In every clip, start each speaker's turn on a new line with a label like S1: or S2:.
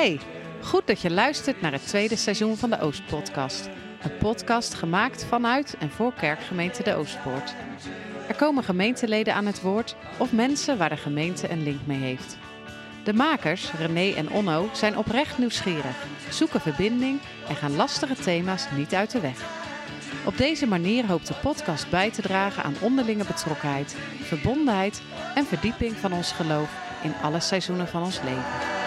S1: Hey, goed dat je luistert naar het tweede seizoen van de Oostpodcast. Een podcast gemaakt vanuit en voor kerkgemeente De Oostpoort. Er komen gemeenteleden aan het woord of mensen waar de gemeente een link mee heeft. De makers, René en Onno, zijn oprecht nieuwsgierig, zoeken verbinding en gaan lastige thema's niet uit de weg. Op deze manier hoopt de podcast bij te dragen aan onderlinge betrokkenheid, verbondenheid en verdieping van ons geloof in alle seizoenen van ons leven.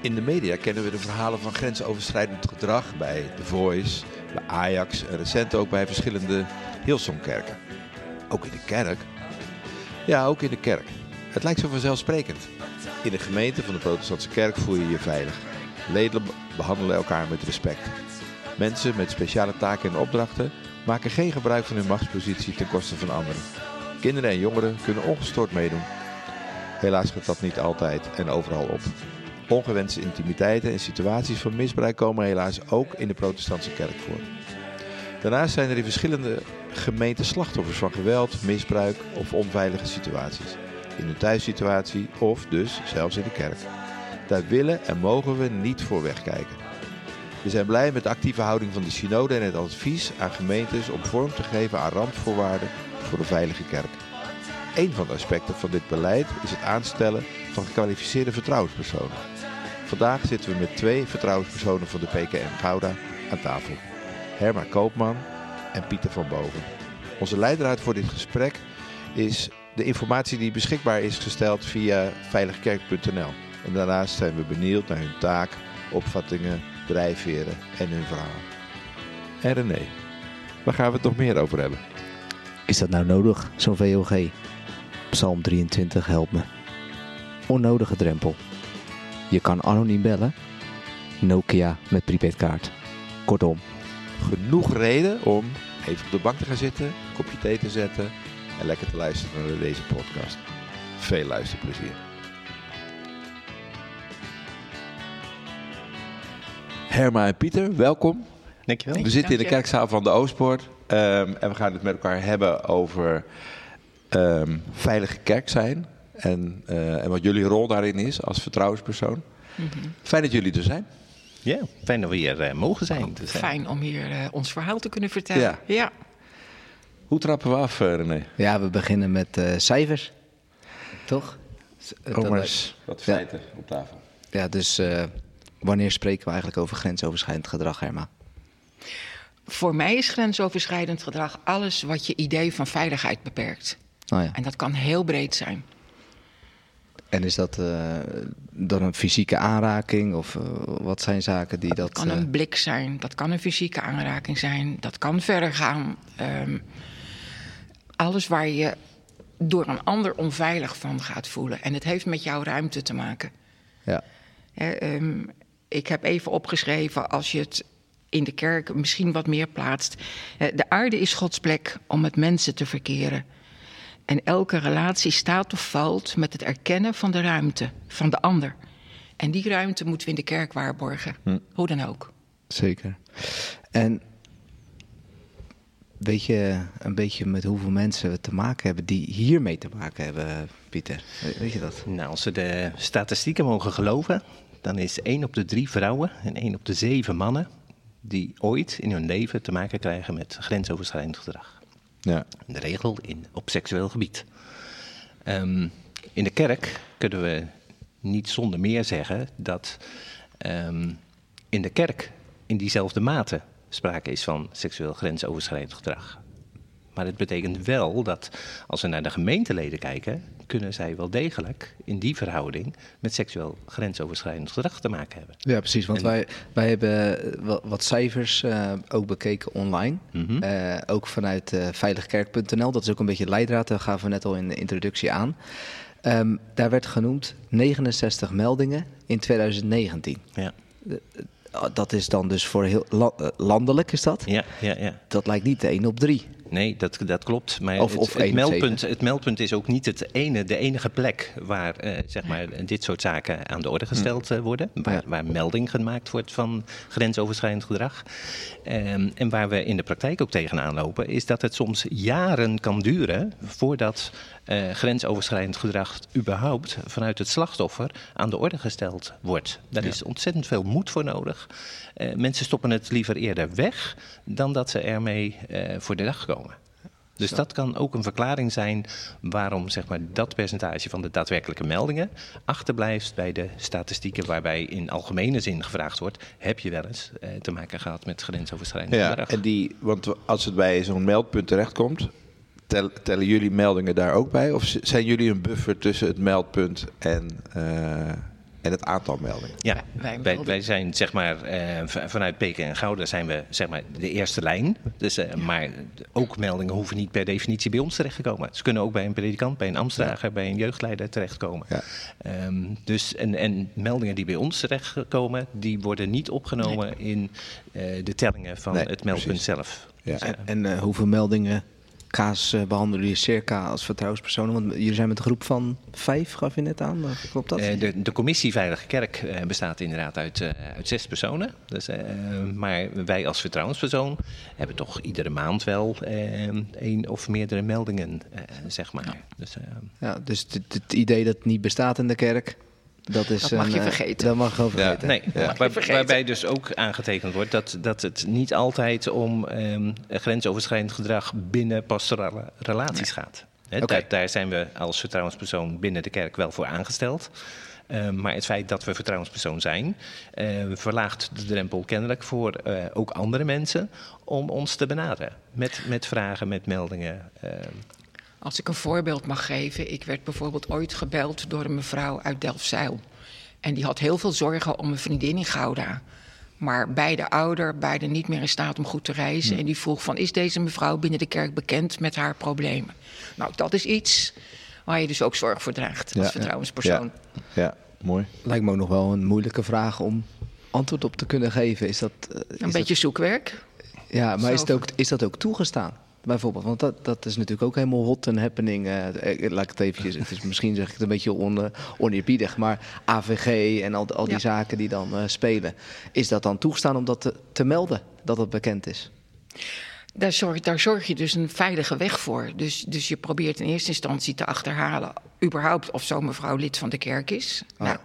S2: In de media kennen we de verhalen van grensoverschrijdend gedrag bij The Voice, bij Ajax en recent ook bij verschillende Hillsongkerken. Ook in de kerk. Ja, ook in de kerk. Het lijkt zo vanzelfsprekend. In de gemeente van de protestantse kerk voel je je veilig. Leden behandelen elkaar met respect. Mensen met speciale taken en opdrachten maken geen gebruik van hun machtspositie ten koste van anderen. Kinderen en jongeren kunnen ongestoord meedoen. Helaas gaat dat niet altijd en overal op. Ongewenste intimiteiten en situaties van misbruik komen helaas ook in de protestantse kerk voor. Daarnaast zijn er in verschillende gemeenten slachtoffers van geweld, misbruik of onveilige situaties. In hun thuissituatie of dus zelfs in de kerk. Daar willen en mogen we niet voor wegkijken. We zijn blij met de actieve houding van de synode en het advies aan gemeentes om vorm te geven aan randvoorwaarden voor een veilige kerk. Een van de aspecten van dit beleid is het aanstellen van gekwalificeerde vertrouwenspersonen. Vandaag zitten we met twee vertrouwenspersonen van de PKN Gouda aan tafel. Herma Koopman en Pieter van Boven. Onze leidraad voor dit gesprek is de informatie die beschikbaar is gesteld via veiligkerk.nl. En daarnaast zijn we benieuwd naar hun taak, opvattingen, drijfveren en hun verhaal. En René, waar gaan we het nog meer over hebben?
S3: Is dat nou nodig, zo'n VOG? Psalm 23, help me. Onnodige drempel. Je kan anoniem bellen. Nokia met prepaidkaart. Kortom,
S2: Genoeg reden om even op de bank te gaan zitten, een kopje thee te zetten en lekker te luisteren naar deze podcast. Veel luisterplezier. Herma en Pieter, welkom.
S4: Dankjewel.
S2: We zitten in de kerkzaal van de Oostpoort ehm, en we gaan het met elkaar hebben over ehm, veilige kerk zijn en, eh, en wat jullie rol daarin is als vertrouwenspersoon. Fijn dat jullie er zijn.
S4: Ja, fijn dat we hier eh, mogen zijn. Dus, eh,
S5: Fijn om hier eh, ons verhaal te kunnen vertellen.
S2: Ja.
S5: Ja.
S2: Hoe trappen we af, René?
S3: ja, we beginnen met eh, cijfers. Toch? S-
S2: Kom
S3: dat-
S2: maar eens wat
S3: Ja.
S2: feiten op tafel.
S3: Ja, dus eh, wanneer spreken we eigenlijk over grensoverschrijdend gedrag, Herma?
S5: Voor mij is grensoverschrijdend gedrag alles wat je idee van veiligheid beperkt.
S3: Nou ja.
S5: En dat kan heel breed zijn.
S3: En is dat eh, dan een fysieke aanraking of eh, wat zijn zaken die dat...
S5: Dat kan
S3: eh,
S5: een blik zijn, dat kan een fysieke aanraking zijn, dat kan verder gaan. Ehm, alles waar je door een ander onveilig van gaat voelen. En het heeft met jouw ruimte te maken.
S3: ja.
S5: Ehm, ik heb even opgeschreven, als je het in de kerk misschien wat meer plaatst. eh, de aarde is Gods plek om met mensen te verkeren. En elke relatie staat of valt met het erkennen van de ruimte van de ander. En die ruimte moeten we in de kerk waarborgen. Hoe dan ook.
S3: Zeker. En weet je een beetje met hoeveel mensen we te maken hebben die hiermee te maken hebben, Pieter? We- Weet je dat?
S4: Nou, als we de statistieken mogen geloven, dan is één op de drie vrouwen en één op de zeven mannen die ooit in hun leven te maken krijgen met grensoverschrijdend gedrag.
S2: Ja.
S4: De regel in, op seksueel gebied. Ehm, in de kerk kunnen we niet zonder meer zeggen dat ehm, in de kerk in diezelfde mate sprake is van seksueel grensoverschrijdend gedrag. Maar het betekent wel dat als we naar de gemeenteleden kijken, kunnen zij wel degelijk in die verhouding met seksueel grensoverschrijdend gedrag te maken hebben.
S3: Ja, precies. Want
S4: En-
S3: wij, wij hebben eh, wat cijfers eh, ook bekeken online.
S4: Mhm.
S3: Eh, ook vanuit veiligkerk.nl. Dat is ook een beetje leidraad. Daar gaven we net al in de introductie aan. Ehm, daar werd genoemd 69 meldingen in 2019.
S4: Ja.
S3: Oh, Dat is dan dus voor heel la- eh, landelijk, is dat?
S4: Ja, ja, ja.
S3: Dat lijkt niet 1 op 3.
S4: Nee, dat, dat klopt. Maar
S3: Of-
S4: het,
S3: of
S4: het,
S3: één op
S4: meldpunt, het meldpunt is ook niet het ene, de enige plek waar eh, zeg maar, dit soort zaken aan de orde gesteld eh, worden. Waar, waar melding gemaakt wordt van grensoverschrijdend gedrag. Ehm, en waar we in de praktijk ook tegenaan lopen, is dat het soms jaren kan duren voordat eh, grensoverschrijdend gedrag überhaupt vanuit het slachtoffer aan de orde gesteld wordt. Daar is ontzettend veel moed voor nodig. Eh, mensen stoppen het liever eerder weg dan dat ze ermee eh, voor de dag komen. Dus dat kan ook een verklaring zijn waarom zeg maar, dat percentage van de daadwerkelijke meldingen achterblijft bij de statistieken waarbij in algemene zin gevraagd wordt: heb je wel eens eh, te maken gehad met grensoverschrijdend
S2: Ja,
S4: gedrag?
S2: en die, want als het bij zo'n meldpunt terechtkomt, tel, tellen jullie meldingen daar ook bij? Of zijn jullie een buffer tussen het meldpunt en, eh, en het aantal meldingen?
S4: Ja,
S5: Wij- wij
S4: zijn zeg maar eh, vanuit Peken en Gouda zijn we zeg maar de eerste lijn. Dus, eh, Maar ook meldingen hoeven niet per definitie bij ons terecht te komen. Ze kunnen ook bij een predikant, bij een ambtsdrager, bij een jeugdleider terechtkomen.
S2: Ja.
S4: Ehm, dus en, en meldingen die bij ons terechtkomen, die worden niet opgenomen in eh, de tellingen van
S2: Nee,
S4: het meldpunt
S2: precies.
S4: zelf.
S2: Ja.
S4: Dus,
S3: En, en eh, hoeveel meldingen, Kaas, eh, behandelen jullie circa als vertrouwenspersonen? Want jullie zijn met een groep van vijf, gaf je net aan. eh, Klopt dat?
S4: Eh, de, de commissie Veilige Kerk eh, bestaat inderdaad uit, eh, uit zes personen. Dus, eh, maar wij als vertrouwenspersoon hebben toch iedere maand wel één of meerdere meldingen, eh, zeg maar. Dus, eh,
S3: Ja, dus het, het idee dat het niet bestaat in de kerk, dat is
S5: Dat mag
S3: een,
S5: je
S3: eh,
S5: vergeten.
S3: Dat mag je gewoon
S2: Ja.
S3: vergeten.
S4: nee,
S5: mag
S4: waar-
S5: vergeten.
S4: waarbij dus ook aangetekend wordt dat, dat het niet altijd om ehm, grensoverschrijdend gedrag binnen pastorale relaties gaat. Hè,
S3: Oké.
S4: daar, daar zijn we als vertrouwenspersoon binnen de kerk wel voor aangesteld. Eh, maar het feit dat we vertrouwenspersoon zijn, eh, verlaagt de drempel kennelijk voor eh, ook andere mensen om ons te benaderen. Met, met vragen, met meldingen.
S5: Als ik een voorbeeld mag geven. Ik werd bijvoorbeeld ooit gebeld door een mevrouw uit Delfzijl. En die had heel veel zorgen om een vriendin in Gouda. Maar beide ouder, beide niet meer in staat om goed te reizen.
S2: Hm.
S5: En die vroeg van, is deze mevrouw binnen de kerk bekend met haar problemen? Nou, dat is iets waar je dus ook zorg voor draagt als
S2: Ja.
S5: vertrouwenspersoon.
S2: Ja, ja mooi.
S3: Lijkt me ook nog wel een moeilijke vraag om antwoord op te kunnen geven. Is dat, eh, is
S5: Een
S3: dat-
S5: beetje zoekwerk.
S3: ja, maar is, het ook, is dat ook toegestaan? Bijvoorbeeld, want dat, dat is natuurlijk ook helemaal hot en happening. eh, eh, laat ik het eventjes, het is, misschien zeg ik het een beetje on, eh, oneerbiedig, maar AVG en al, al die
S5: Ja.
S3: zaken die dan eh, spelen. Is dat dan toegestaan om dat te, te melden, dat het bekend is?
S5: Daar zorg, daar zorg je dus een veilige weg voor. Dus, dus je probeert in eerste instantie te achterhalen... überhaupt of zo'n mevrouw lid van de kerk is.
S3: Ah.
S5: Nou,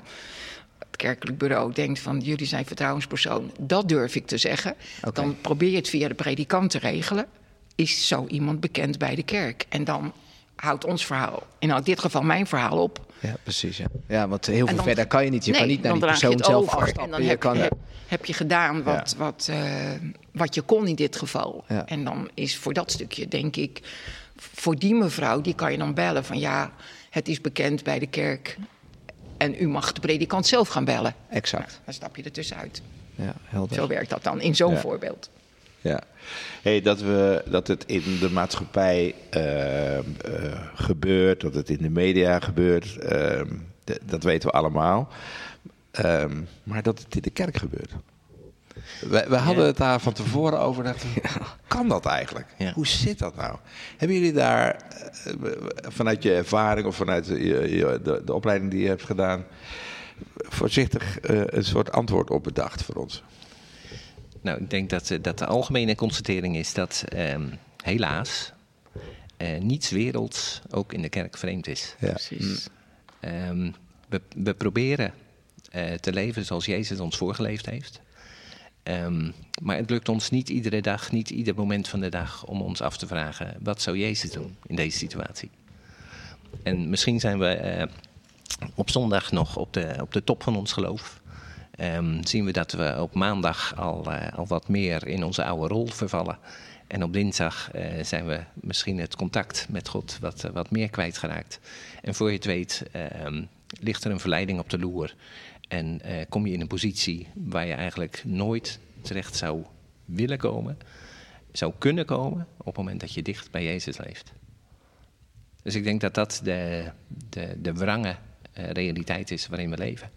S5: het kerkelijk bureau denkt van... jullie zijn vertrouwenspersoon, dat durf ik te zeggen. Dan probeer je het via de predikant te regelen. Is zo iemand bekend bij de kerk? En dan houdt ons verhaal, in dit geval mijn verhaal op...
S3: Ja, precies. Ja, ja want heel veel
S5: dan-
S3: verder kan je niet. Je
S5: nee,
S3: kan niet naar die persoon zelf afstappen.
S5: En dan
S3: je
S5: heb,
S3: kan,
S5: je, heb, heb je gedaan wat,
S2: Ja.
S5: wat, eh, wat je kon in dit geval.
S3: Ja.
S5: En dan is voor dat stukje, denk ik, voor die mevrouw, die kan je dan bellen van ja, het is bekend bij de kerk. En u mag de predikant zelf gaan bellen.
S3: Exact.
S5: Dan stap je er tussenuit.
S3: Ja, helder.
S5: Zo werkt dat dan in zo'n
S2: Ja.
S5: voorbeeld.
S2: Ja. Hey, dat, we, dat het in de maatschappij eh, eh, gebeurt, dat het in de media gebeurt, eh, d- dat weten we allemaal. Ehm, maar dat het in de kerk gebeurt. We, we hadden het daar van tevoren over. Dachten, we, Kan dat eigenlijk?
S4: Ja.
S2: Hoe zit dat nou? Hebben jullie daar eh, vanuit je ervaring of vanuit je, je- de, de opleiding die je hebt gedaan, voorzichtig eh, een soort antwoord op bedacht voor ons?
S4: Nou, ik denk dat, eh, dat de algemene constatering is dat ehm, helaas eh, niets werelds ook in de kerk vreemd is.
S2: Ja.
S5: Precies.
S4: Ehm, we, we proberen eh, te leven zoals Jezus ons voorgeleefd heeft. Ehm, maar het lukt ons niet iedere dag, niet ieder moment van de dag om ons af te vragen: wat zou Jezus doen in deze situatie? En misschien zijn we eh, op zondag nog op de, op de top van ons geloof. Ehm, zien we dat we op maandag al, eh, al wat meer in onze oude rol vervallen. En op dinsdag eh, zijn we misschien het contact met God wat, eh, wat meer kwijtgeraakt. En voor je het weet ehm, ligt er een verleiding op de loer. En kom je in een positie waar je eigenlijk nooit terecht zou willen komen, zou kunnen komen op het moment dat je dicht bij Jezus leeft. Dus ik denk dat dat de, de, de wrange realiteit is waarin we leven.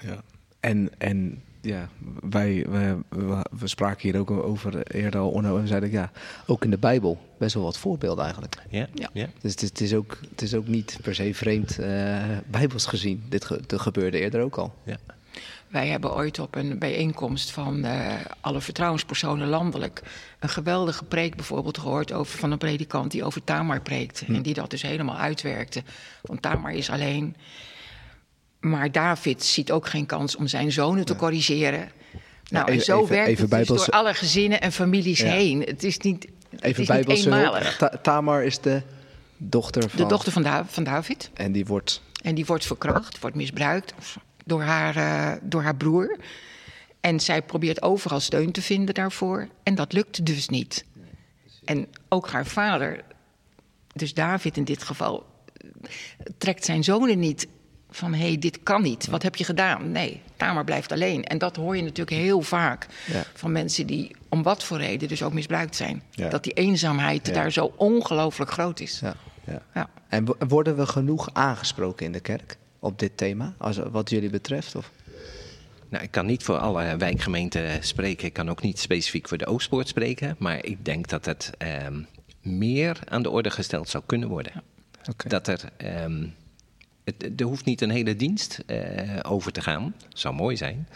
S3: Ja. En, en ja, wij, we, we, we spraken hier ook over eerder al, Onno, en zeiden ja, ook in de Bijbel best wel wat voorbeelden eigenlijk.
S4: Ja,
S5: Ja.
S4: ja.
S3: Dus het is, het is, ook, het is ook niet per se vreemd eh, bijbels gezien. Dit, ge- dit gebeurde eerder ook al.
S4: ja.
S5: Wij hebben ooit op een bijeenkomst van eh, alle vertrouwenspersonen landelijk een geweldige preek bijvoorbeeld gehoord over, van een predikant die over Tamar preekte. En die dat dus helemaal uitwerkte. Want Tamar is alleen. Maar David ziet ook geen kans om zijn zonen te corrigeren. Nou, en zo
S3: even-
S5: werkt
S3: even
S5: het dus door alle gezinnen en families heen. Het is niet, het
S3: Even
S5: is
S3: bijbels
S5: niet eenmalig.
S3: Ta- Tamar is de dochter van...
S5: De dochter van, Da- van David.
S3: En die wordt...
S5: En die wordt verkracht, wordt misbruikt door haar, eh, door haar broer. En zij probeert overal steun te vinden daarvoor. En dat lukt dus niet. En ook haar vader, dus David in dit geval, eh, trekt zijn zonen niet van hé, hey, dit kan niet. Wat heb je gedaan? Nee, Tamar blijft alleen. En dat hoor je natuurlijk heel vaak
S3: Ja.
S5: van mensen die om wat voor reden dus ook misbruikt zijn.
S2: Ja.
S5: Dat die eenzaamheid
S2: Ja.
S5: daar zo ongelooflijk groot is.
S3: Ja, ja.
S5: Ja.
S3: En wo- worden we genoeg aangesproken in de kerk op dit thema, als, wat jullie betreft? Of?
S4: Nou, ik kan niet voor alle wijkgemeenten spreken. Ik kan ook niet specifiek voor de Oostpoort spreken. Maar ik denk dat het ehm, meer aan de orde gesteld zou kunnen worden.
S3: Oké.
S4: Dat er. ehm, het, er hoeft niet een hele dienst eh, over te gaan. Zou mooi zijn.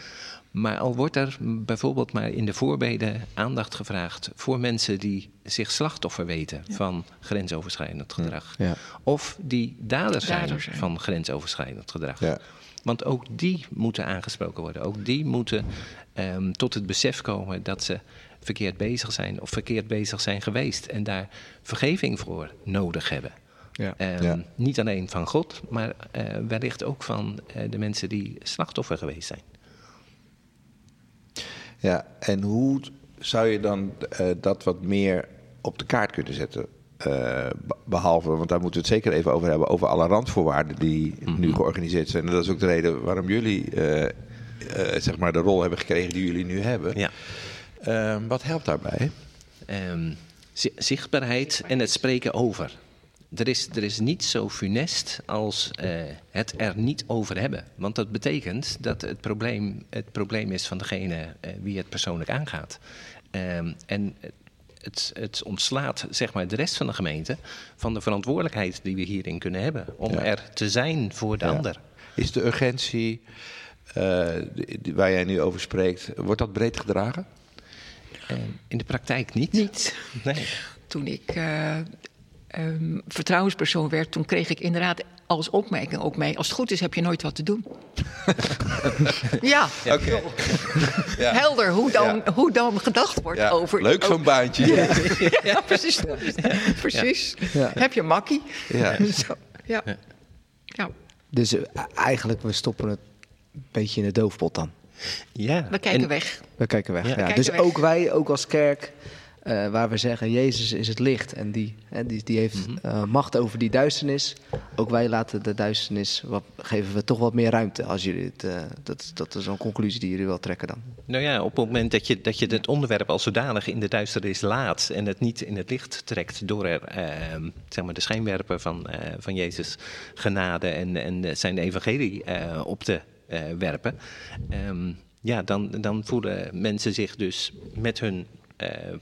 S4: Maar al wordt er bijvoorbeeld maar in de voorbeden aandacht gevraagd voor mensen die zich slachtoffer weten van grensoverschrijdend gedrag.
S3: Ja.
S4: Of die dader zijn,
S5: Dader zijn.
S4: van grensoverschrijdend gedrag.
S2: Ja.
S4: Want ook die moeten aangesproken worden. Ook die moeten ehm, tot het besef komen dat ze verkeerd bezig zijn of verkeerd bezig zijn geweest. En daar vergeving voor nodig hebben.
S3: Ja.
S4: Ehm,
S2: Ja.
S4: Niet alleen van God, maar eh, wellicht ook van eh, de mensen die slachtoffer geweest zijn.
S2: Ja, en hoe zou je dan eh, dat wat meer op de kaart kunnen zetten? Eh, be- behalve, want daar moeten we het zeker even over hebben, over alle randvoorwaarden die nu georganiseerd zijn. En dat is ook de reden waarom jullie eh, eh, zeg maar de rol hebben gekregen die jullie nu hebben.
S4: Ja.
S2: Eh, wat helpt daarbij?
S4: Ehm, zi- zichtbaarheid en het spreken over. Er is, er is niet zo funest als eh, het er niet over hebben. Want dat betekent dat het probleem het probleem is van degene eh, wie het persoonlijk aangaat. Ehm, en het, het ontslaat zeg maar, de rest van de gemeente van de verantwoordelijkheid die we hierin kunnen hebben. Om
S2: Ja.
S4: er te zijn voor de
S2: Ja.
S4: ander.
S2: Is de urgentie eh, waar jij nu over spreekt, wordt dat breed gedragen?
S4: Ehm, in de praktijk niet.
S5: Niet.
S4: Nee.
S5: toen ik eh, ehm, vertrouwenspersoon werd, toen kreeg ik inderdaad als opmerking ook mee: als het goed is, heb je nooit wat te doen. ja,
S2: Oké. Ja.
S5: helder hoe dan, hoe dan gedacht wordt
S2: Ja,
S5: over.
S2: leuk zo'n
S5: over-
S2: baantje.
S5: Ja, precies. precies.
S3: Ja.
S5: Heb je makkie?
S2: Ja.
S5: Zo, ja. ja.
S3: Dus eh, eigenlijk, we stoppen het een beetje in de doofpot dan.
S4: Ja.
S5: We kijken
S4: En-
S5: weg.
S3: We kijken weg.
S4: Ja.
S3: Ja,
S5: We kijken
S3: dus
S5: weg.
S3: ook wij, ook als kerk, eh, waar we zeggen, Jezus is het licht en die, hè, die, die heeft eh, macht over die duisternis. Ook wij laten de duisternis, wat, geven we toch wat meer ruimte als jullie het, eh, dat, dat is een conclusie die jullie wel trekken dan.
S4: Nou ja, op het moment dat je, dat je het onderwerp als zodanig in de duisternis laat en het niet in het licht trekt door er ehm, zeg maar de schijnwerper van, van Jezus genade en, en zijn evangelie op te werpen, ehm, ja, dan, dan voelen mensen zich dus met hun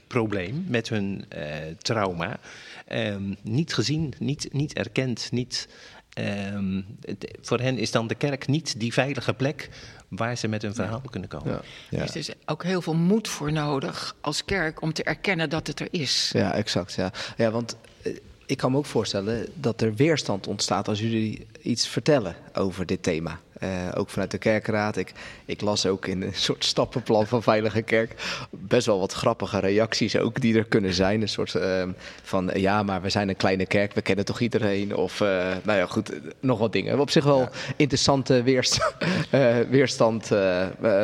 S4: probleem, met hun eh, trauma, ehm, niet gezien, niet, niet erkend, niet. ehm, het- voor hen is dan de kerk niet die veilige plek waar ze met hun verhaal kunnen komen.
S3: Ja.
S2: Ja.
S5: Dus er is ook heel veel moed voor nodig als kerk om te erkennen dat het er is.
S3: Ja, exact. Ja, ja want eh, ik kan me ook voorstellen dat er weerstand ontstaat als jullie iets vertellen over dit thema. Eh, ook vanuit de kerkraad. Ik, ik las ook in een soort stappenplan van Veilige Kerk best wel wat grappige reacties ook die er kunnen zijn. Een soort ehm, van ja, maar we zijn een kleine kerk, we kennen toch iedereen? Of eh, nou ja, goed, nog wat dingen. Op zich wel interessante weerstand, eh, weerstand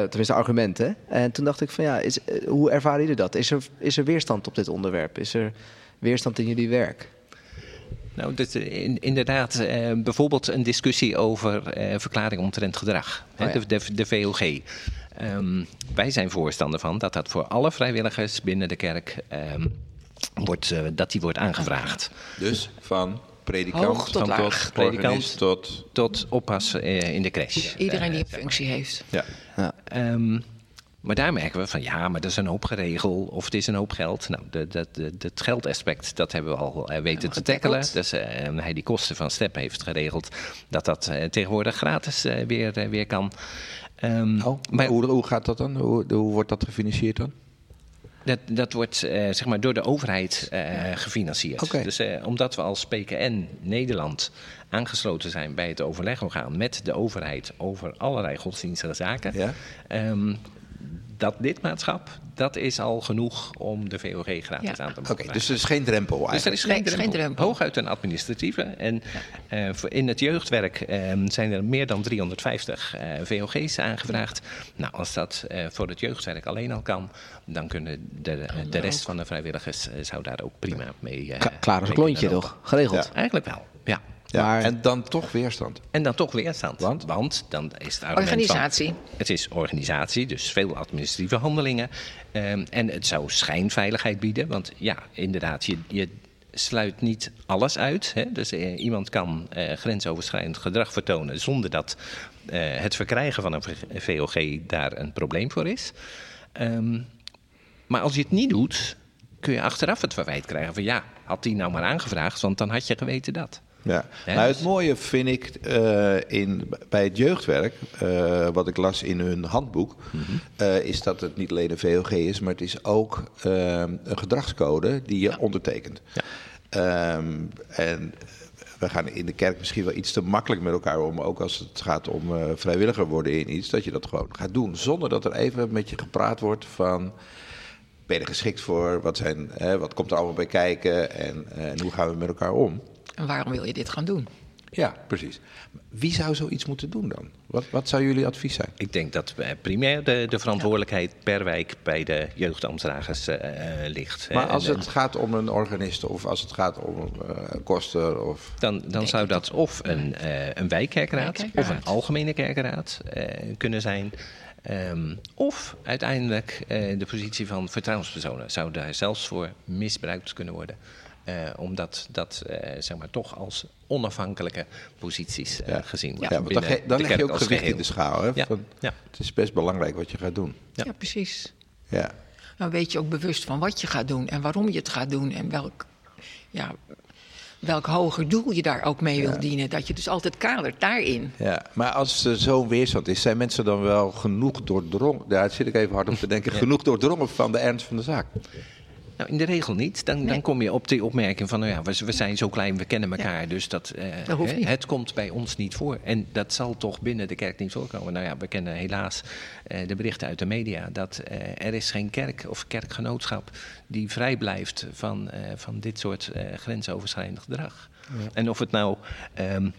S3: tenminste argumenten. En toen dacht ik van ja, is, hoe ervaren jullie dat? Is er, is er weerstand op dit onderwerp? Is er weerstand in jullie werk?
S4: Nou, dat, eh, in- inderdaad, eh, bijvoorbeeld een discussie over eh, verklaring omtrent gedrag, hè,
S3: Oh ja.
S4: de, de, de VOG. Ehm, wij zijn voorstander van dat dat voor alle vrijwilligers binnen de kerk ehm, wordt, eh, dat die wordt aangevraagd.
S2: Dus van predikant,
S5: Hoog tot
S2: van
S5: laag.
S2: tot
S4: Predikant.
S2: organist tot...
S4: Tot oppas in de crash.
S5: Iedereen die een functie heeft.
S2: Ja.
S3: Ja.
S4: Ehm, maar daar merken we van ja, maar dat is een hoop geregeld of het is een hoop geld. Nou, de, de, de, het geldaspect, dat hebben we al eh, weten te tackelen. Dus eh, hij die kosten van STEP heeft geregeld dat dat eh, tegenwoordig gratis weer, weer kan. Ehm,
S2: Oh,
S4: maar
S2: hoe, hoe gaat dat dan? Hoe, hoe wordt dat gefinancierd dan?
S4: dat, dat wordt zeg maar door de overheid gefinancierd. Dus omdat we als PKN Nederland aangesloten zijn bij het overlegorgaan met de overheid over allerlei godsdienstige zaken,
S2: Ja?
S4: Ehm, dat lidmaatschap, dat is al genoeg om de VOG gratis
S5: Ja.
S4: aan te
S2: Oké,
S4: mogen
S2: dus er is geen drempel
S4: dus er
S2: eigenlijk.
S4: is geen
S5: er is
S4: drempel.
S5: geen drempel.
S4: Hooguit een administratieve. En eh, voor in het jeugdwerk ehm, zijn er meer dan 350 eh, VOG's aangevraagd. Nou, als dat eh, voor het jeugdwerk alleen al kan, dan kunnen de, de rest van de vrijwilligers eh, zou daar ook prima mee. eh,
S3: klaar als een klontje, toch? Geregeld.
S2: Ja.
S4: Eigenlijk wel, ja.
S2: Ja,
S3: Maar-
S2: En dan toch weerstand.
S4: En dan toch weerstand.
S2: Want?
S4: dan is het
S5: Organisatie.
S4: Van, het is organisatie, dus veel administratieve handelingen. Ehm, en het zou schijnveiligheid bieden. Want ja, inderdaad, je, je sluit niet alles uit. Hè? Dus eh, iemand kan eh, grensoverschrijdend gedrag vertonen... zonder dat eh, het verkrijgen van een VOG daar een probleem voor is. Ehm, maar als je het niet doet, kun je achteraf het verwijt krijgen van... ja, had die nou maar aangevraagd, want dan had je geweten dat.
S2: Ja. Nou, het mooie vind ik eh, in, bij het jeugdwerk, eh, wat ik las in hun handboek,
S4: Mhm.
S2: eh, is dat het niet alleen een VOG is, maar het is ook een gedragscode die je ondertekent.
S4: Ja.
S2: Ehm, en we gaan in de kerk misschien wel iets te makkelijk met elkaar om, ook als het gaat om vrijwilliger worden in iets, dat je dat gewoon gaat doen, zonder dat er even met je gepraat wordt van. Ben je er geschikt voor? Wat, zijn, hè, wat komt er allemaal bij kijken? En, en hoe gaan we met elkaar om?
S5: En waarom wil je dit gaan doen?
S2: Ja, precies. Wie zou zoiets moeten doen dan? Wat, wat zou jullie advies zijn?
S4: Ik denk dat eh, primair de, de verantwoordelijkheid per wijk bij de jeugdambtsdragers eh, eh, ligt.
S2: Maar als
S4: en,
S2: het gaat om een organist of als het gaat om eh, een koster of...
S4: dan, dan zou dat of een, eh, een wijkkerkraad of een algemene kerkraad eh, kunnen zijn. Ehm, of uiteindelijk eh, de positie van vertrouwenspersonen zou daar zelfs voor misbruikt kunnen worden. Eh, omdat dat eh, zeg maar, toch als onafhankelijke posities eh,
S2: Ja.
S4: gezien
S5: Ja,
S4: wordt.
S2: Ja, want dan, dan leg je ook gewicht
S4: geheel.
S2: in de schaal. Hè?
S4: Ja,
S2: Van,
S4: ja.
S2: Het is best belangrijk wat je gaat doen.
S4: Ja.
S5: Ja, precies.
S2: Ja.
S5: Dan weet je ook bewust van wat je gaat doen en waarom je het gaat doen en welk, ja, welk hoger doel je daar ook mee wil dienen. Dat je dus altijd kadert daarin.
S2: Ja, maar als er zo'n weerstand is, zijn mensen dan wel genoeg doordrongen... Daar zit ik even hard op te denken. Genoeg doordrongen van de ernst van de zaak.
S4: Nou, in de regel niet. Dan, dan kom je op die opmerking van, nou ja, we, we zijn zo klein, we kennen elkaar, dus dat, eh,
S5: Dat
S4: hè, het komt bij ons niet voor. En dat zal toch binnen de kerk niet voorkomen. Nou ja, we kennen helaas eh, de berichten uit de media dat eh, er is geen kerk of kerkgenootschap die vrij blijft van, van dit soort grensoverschrijdend gedrag. En of het nou ehm,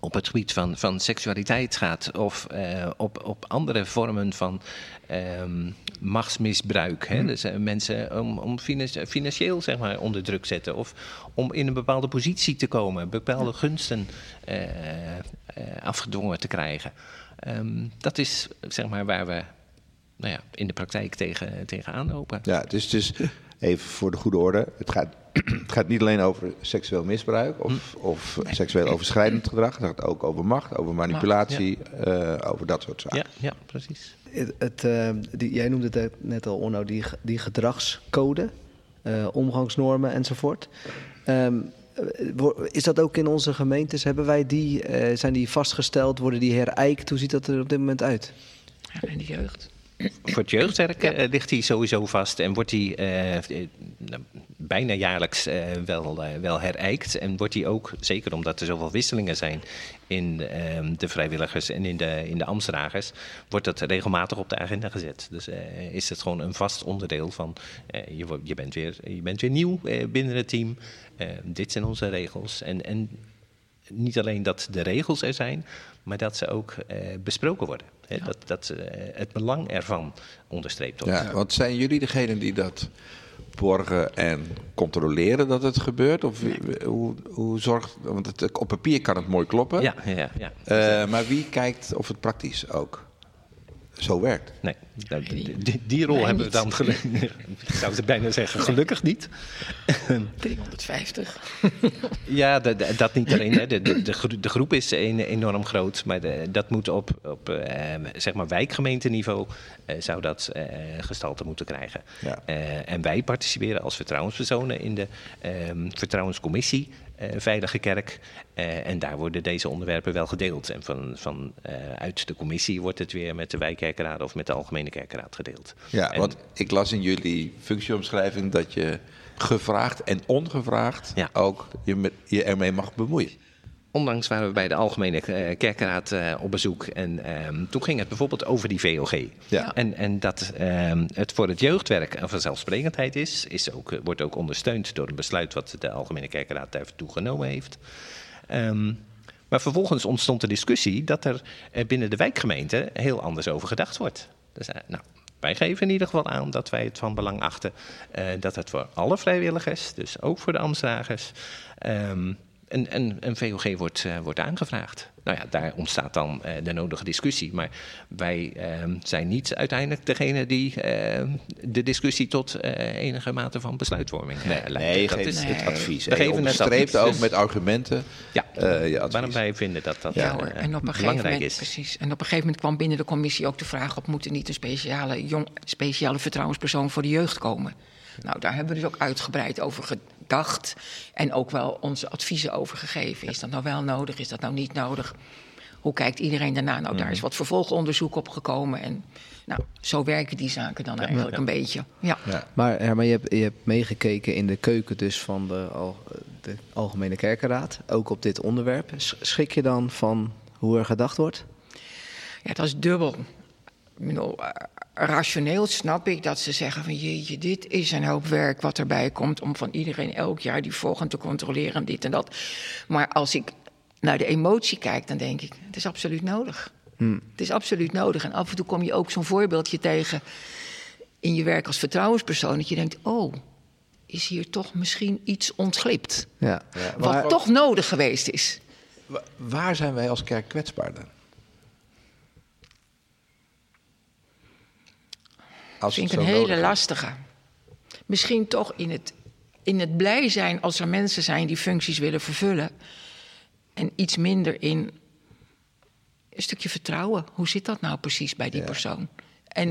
S4: op het gebied van, van seksualiteit gaat of eh, op, op andere vormen van ehm, machtsmisbruik. Hè? Dus eh, mensen om, om finan- financieel zeg maar, onder druk zetten of om in een bepaalde positie te komen, bepaalde gunsten eh, afgedwongen te krijgen. Ehm, dat is zeg maar waar we nou ja, in de praktijk tegen, tegen aanlopen.
S2: Ja, het is dus even voor de goede orde. Het gaat, het gaat niet alleen over seksueel misbruik of, of seksueel overschrijdend gedrag. Het gaat ook over macht, over manipulatie, eh, over dat soort zaken.
S4: Ja, ja precies.
S3: Het, het, eh, die, jij noemde het net al, Onno, die, die gedragscode, eh, omgangsnormen enzovoort. Ehm, eh, is dat ook in onze gemeentes? Hebben wij die, eh, zijn die vastgesteld? Worden die herijkt? Hoe ziet dat er op dit moment uit?
S5: Ja, en de jeugd.
S4: Voor het jeugdwerk eh, ligt die sowieso vast en wordt die eh, eh, nou, bijna jaarlijks wel, wel herijkt. En wordt die ook, zeker omdat er zoveel wisselingen zijn in eh, de vrijwilligers en in de, in de ambtsdragers, wordt dat regelmatig op de agenda gezet. Dus is het gewoon een vast onderdeel van, je, je, bent weer, je bent weer nieuw binnen het team, dit zijn onze regels. En, en niet alleen dat de regels er zijn, maar dat ze ook eh, besproken worden. Hè, Dat, dat eh, het belang ervan onderstreept wordt.
S2: Ja, want zijn jullie degene die dat borgen en controleren dat het gebeurt? Of wie- hoe, hoe zorgt... Want het, op papier kan het mooi kloppen.
S4: ja, ja, ja.
S2: Eh, maar wie kijkt of het praktisch ook zo werkt.
S4: Nee, nou, die, die- die rol hebben we dan gelukkig. Ik zou het bijna zeggen, gelukkig niet.
S5: 350.
S4: Ja, de- de- dat niet alleen. Hè. De, de, de, gro- de groep is een- enorm groot, maar de- dat moet op, op eh, zeg maar wijkgemeenteniveau zou dat eh, gestalte moeten krijgen.
S2: Ja.
S4: Eh, en wij participeren als vertrouwenspersonen in de ehm, vertrouwenscommissie eh, Veilige Kerk. Eh, en daar worden deze onderwerpen wel gedeeld. En van, van, eh, uit de commissie wordt het weer met de wijkkerkenraad of met de Algemene Kerkenraad gedeeld.
S2: Ja,
S4: En-
S2: want ik las in jullie functieomschrijving dat je gevraagd en ongevraagd
S4: Ja.
S2: ook je, met, je ermee mag bemoeien.
S4: Onlangs waren we bij de Algemene eh, Kerkenraad eh, op bezoek. En ehm, toen ging het bijvoorbeeld over die VOG.
S2: Ja.
S4: En, en dat ehm, het voor het jeugdwerk een vanzelfsprekendheid is, is ook, eh, wordt ook ondersteund door een besluit wat de Algemene Kerkenraad daartoe genomen heeft. Ehm, maar vervolgens ontstond de discussie dat er binnen de wijkgemeente heel anders over gedacht wordt. Dus, nou, wij geven in ieder geval aan dat wij het van belang achten eh, dat het voor alle vrijwilligers, dus ook voor de ambtsdragers, ehm, een, een, een VOG wordt, eh, wordt aangevraagd. Nou ja, daar ontstaat dan eh, de nodige discussie. Maar wij ehm, zijn niet uiteindelijk degene die ehm, de discussie tot eh, enige mate van besluitvorming eh, leidt.
S2: nee,
S4: Dat
S2: geef
S4: is-
S2: het advies.
S4: We geven het advies,
S2: ook met argumenten
S4: Ja,
S2: eh,
S4: waarom wij vinden dat dat
S5: Ja hoor, en op een gegeven
S4: belangrijk
S5: moment,
S4: is.
S5: precies. En op een gegeven moment kwam binnen de commissie ook de vraag op: moet er niet een speciale, jong, speciale vertrouwenspersoon voor de jeugd komen? Nou, daar hebben we dus ook uitgebreid over gedacht en ook wel onze adviezen over gegeven. Is dat nou wel nodig? Is dat nou niet nodig? Hoe kijkt iedereen daarna? Nou, daar is wat vervolgonderzoek op gekomen. En nou, zo werken die zaken dan eigenlijk een beetje. Ja.
S2: Ja.
S3: Maar Herman, je hebt, je hebt meegekeken in de keuken dus van de, al, de Algemene Kerkenraad, ook op dit onderwerp. Sch- Schrik je dan van hoe er gedacht wordt?
S5: Ja, dat is dubbel. Eh, rationeel snap ik dat ze zeggen van jeetje, dit is een hoop werk wat erbij komt om van iedereen elk jaar die volgend te controleren en dit en dat. Maar als ik naar de emotie kijk, dan denk ik, het is absoluut nodig. Het is absoluut nodig. En af en toe kom je ook zo'n voorbeeldje tegen in je werk als vertrouwenspersoon, dat je denkt, oh, is hier toch misschien iets ontglipt?
S3: Ja.
S5: Wat
S2: maar-
S5: toch nodig geweest is.
S2: Wa- Waar zijn wij als kerk kwetsbaar dan? Als
S5: vind
S2: het
S5: ik een hele
S2: is.
S5: lastige. Misschien toch in het, in het blij zijn als er mensen zijn die functies willen vervullen. En iets minder in een stukje vertrouwen. Hoe zit dat nou precies bij die persoon? En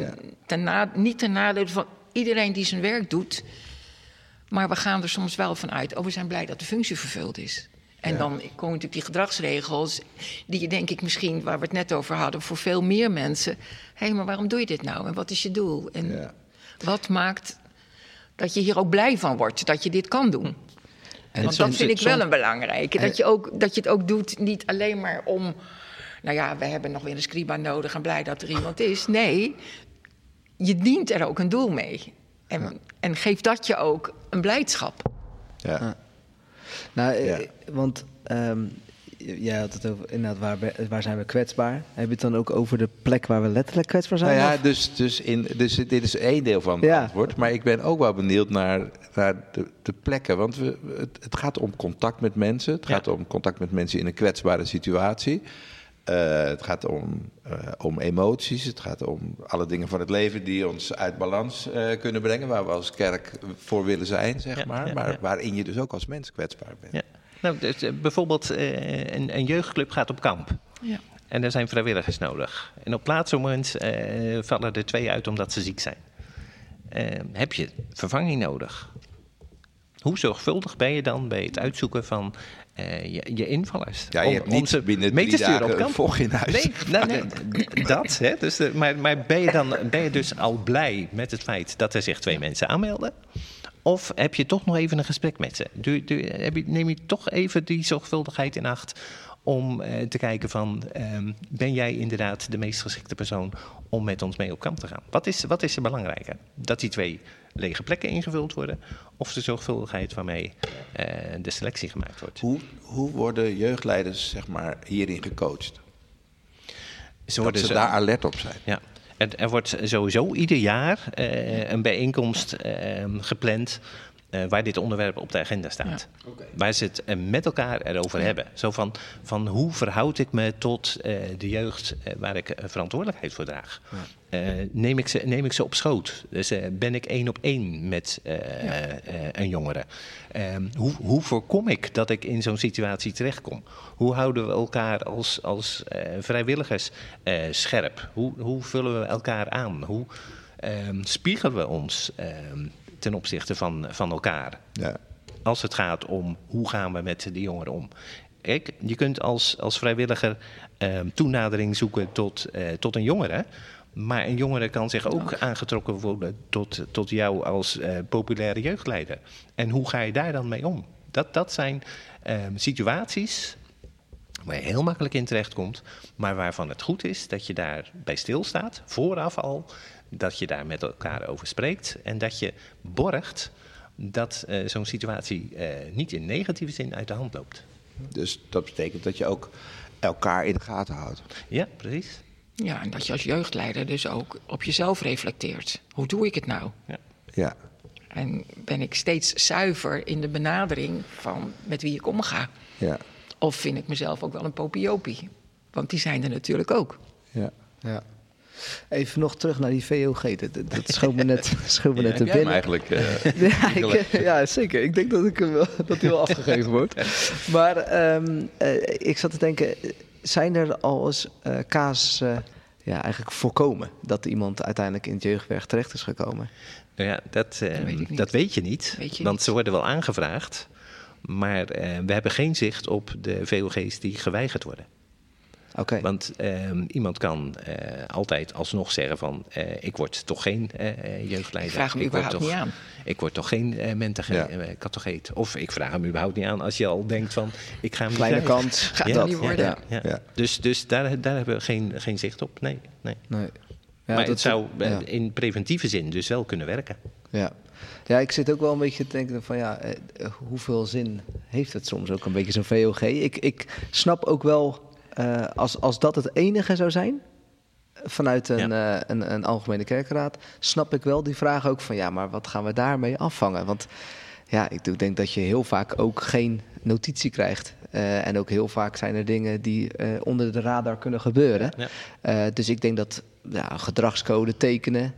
S2: Ja.
S5: niet ten nadele van iedereen die zijn werk doet. Maar we gaan er soms wel van uit. Oh, we zijn blij dat de functie vervuld is. En
S2: Ja.
S5: dan komen natuurlijk die gedragsregels, die je denk ik misschien, waar we het net over hadden, voor veel meer mensen. Hé, maar waarom doe je dit nou? En wat is je doel? En
S2: Ja.
S5: wat maakt dat je hier ook blij van wordt, dat je dit kan doen?
S3: En
S5: Want
S3: soms-
S5: dat vind ik
S3: soms-
S5: wel een belangrijke. Dat je, ook, dat je het ook doet, niet alleen maar om... Nou ja, we hebben nog weer een scriba nodig en blij dat er iemand is. Nee, je dient er ook een doel mee. En, en geef dat je ook een blijdschap.
S2: Ja.
S3: Nou, eh,
S2: Ja.
S3: want j- jij had het over, inderdaad, waar, waar zijn we kwetsbaar? Heb je het dan ook over de plek waar we letterlijk kwetsbaar zijn?
S2: Nou ja,
S3: of-
S2: dus, dus, in, dus dit is één deel van het
S3: Ja.
S2: antwoord. Maar ik ben ook wel benieuwd naar, naar de, de plekken. Want we, het, het gaat om contact met mensen. Het
S4: Ja.
S2: gaat om contact met mensen in een kwetsbare situatie. Eh, het gaat om, eh, om emoties. Het gaat om alle dingen van het leven die ons uit balans eh, kunnen brengen. Waar we als kerk voor willen zijn, zeg
S4: Ja,
S2: maar.
S4: ja,
S2: maar
S4: ja.
S2: waarin je dus ook als mens kwetsbaar bent.
S4: Ja. Nou, dus, bijvoorbeeld eh, een, een jeugdclub gaat op kamp.
S5: Ja.
S4: En er zijn vrijwilligers nodig. En op laatste moment eh, vallen er twee uit omdat ze ziek zijn. Heb je vervanging nodig? Hoe zorgvuldig ben je dan bij het uitzoeken van eh, je, je invallers?
S2: Ja, je
S4: Om-
S2: hebt niet binnen
S4: mee te sturen op kamp.
S2: in huis.
S4: Nee, nou, d- dat. Hè, dus, eh, maar maar ben, je dan, ben je dus al blij met het feit dat er zich twee mensen aanmelden? Of heb je toch nog even een gesprek met ze? Heb je, neem je toch even die zorgvuldigheid in acht om eh, te kijken van... ehm, ben jij inderdaad de meest geschikte persoon om met ons mee op kamp te gaan? Wat is, wat is er belangrijker? Dat die twee lege plekken ingevuld worden... of de zorgvuldigheid waarmee eh, de selectie gemaakt wordt?
S2: Hoe, hoe worden jeugdleiders zeg maar, hierin gecoacht?
S4: Ze
S2: Dat
S4: worden
S2: ze
S4: zo-
S2: daar alert op zijn.
S4: Ja, er, er wordt sowieso ieder jaar eh, een bijeenkomst eh, gepland eh, waar dit onderwerp op de agenda staat. Waar ze het met elkaar erover hebben. Zo van, van hoe verhoud ik me tot eh, de jeugd waar ik verantwoordelijkheid voor draag? Eh, neem, ik ze, neem ik ze op schoot? Dus eh, ben ik één op één met eh, eh, een jongere? Ehm, hoe, hoe voorkom ik dat ik in zo'n situatie terechtkom? Hoe houden we elkaar als, als eh, vrijwilligers eh, scherp? Hoe, hoe vullen we elkaar aan? Hoe ehm, spiegelen we ons ehm, ten opzichte van, van elkaar?
S2: Ja.
S4: als het gaat om hoe gaan we met die jongeren om. Kijk, je kunt als, als vrijwilliger toenadering zoeken tot, eh, tot een jongere. Maar een jongere kan zich ook aangetrokken worden tot, tot jou als eh, populaire jeugdleider. En hoe ga je daar dan mee om? Dat, dat zijn ehm, situaties waar je heel makkelijk in terechtkomt, maar waarvan het goed is dat je daarbij stilstaat, vooraf al, dat je daar met elkaar over spreekt en dat je borgt dat eh, zo'n situatie eh, niet in negatieve zin uit de hand loopt.
S2: Dus dat betekent dat je ook elkaar in de gaten houdt.
S4: Ja, precies.
S5: Ja, en dat je als jeugdleider dus ook op jezelf reflecteert. Hoe doe ik het nou?
S2: Ja.
S5: En ben ik steeds zuiver in de benadering van met wie ik omga?
S2: Ja.
S5: Of vind ik mezelf ook wel een popiopie? Want die zijn er natuurlijk ook.
S2: Ja.
S3: Ja. Even nog terug naar die VOG. Dat, dat- schoot me net, schoot me net te
S2: Heb jij hem
S3: binnen.
S2: eigenlijk... eh,
S3: Ja, ik, ja, zeker. Ik denk dat, ik hem wel, dat hij wel afgegeven wordt. Maar ehm, eh, ik zat te denken, zijn er al eens eh casussen ja, eigenlijk voorkomen dat iemand uiteindelijk in het jeugdwerk terecht is gekomen?
S4: Nou ja, dat, eh,
S5: weet ik niet.
S4: dat weet je niet.
S5: Weet je
S4: want
S5: niet.
S4: ze worden wel aangevraagd. Maar eh, we hebben geen zicht op de VOG's die geweigerd worden. Want ehm, iemand kan eh, altijd alsnog zeggen van... eh, ik word toch geen eh, jeugdleider.
S5: Ik vraag hem
S4: word
S5: überhaupt
S4: toch,
S5: niet aan.
S4: Ik word toch geen
S2: Ja.
S4: eh, catecheet. Of ik vraag hem überhaupt niet aan als je al denkt van... ik ga hem
S3: Kleine kans.
S5: Gaat
S4: Ja,
S5: er niet worden.
S4: Ja. Dus, dus daar, daar hebben we geen, geen zicht op. Nee, nee.
S3: Nee. Ja,
S4: maar
S3: dat-
S4: het zou in preventieve zin dus wel kunnen werken.
S3: Ja. ja, ik zit ook wel een beetje te denken van ja, hoeveel zin heeft het soms ook een beetje zo'n VOG? Ik, ik snap ook wel, eh, als, als dat het enige zou zijn, vanuit een, eh, een, een algemene kerkraad, snap ik wel die vraag ook van ja, maar wat gaan we daarmee afvangen? Want ja, ik denk dat je heel vaak ook geen notitie krijgt. Eh, en ook heel vaak zijn er dingen die onder de radar kunnen gebeuren.
S4: Ja.
S3: Dus ik denk dat ja, gedragscode tekenen,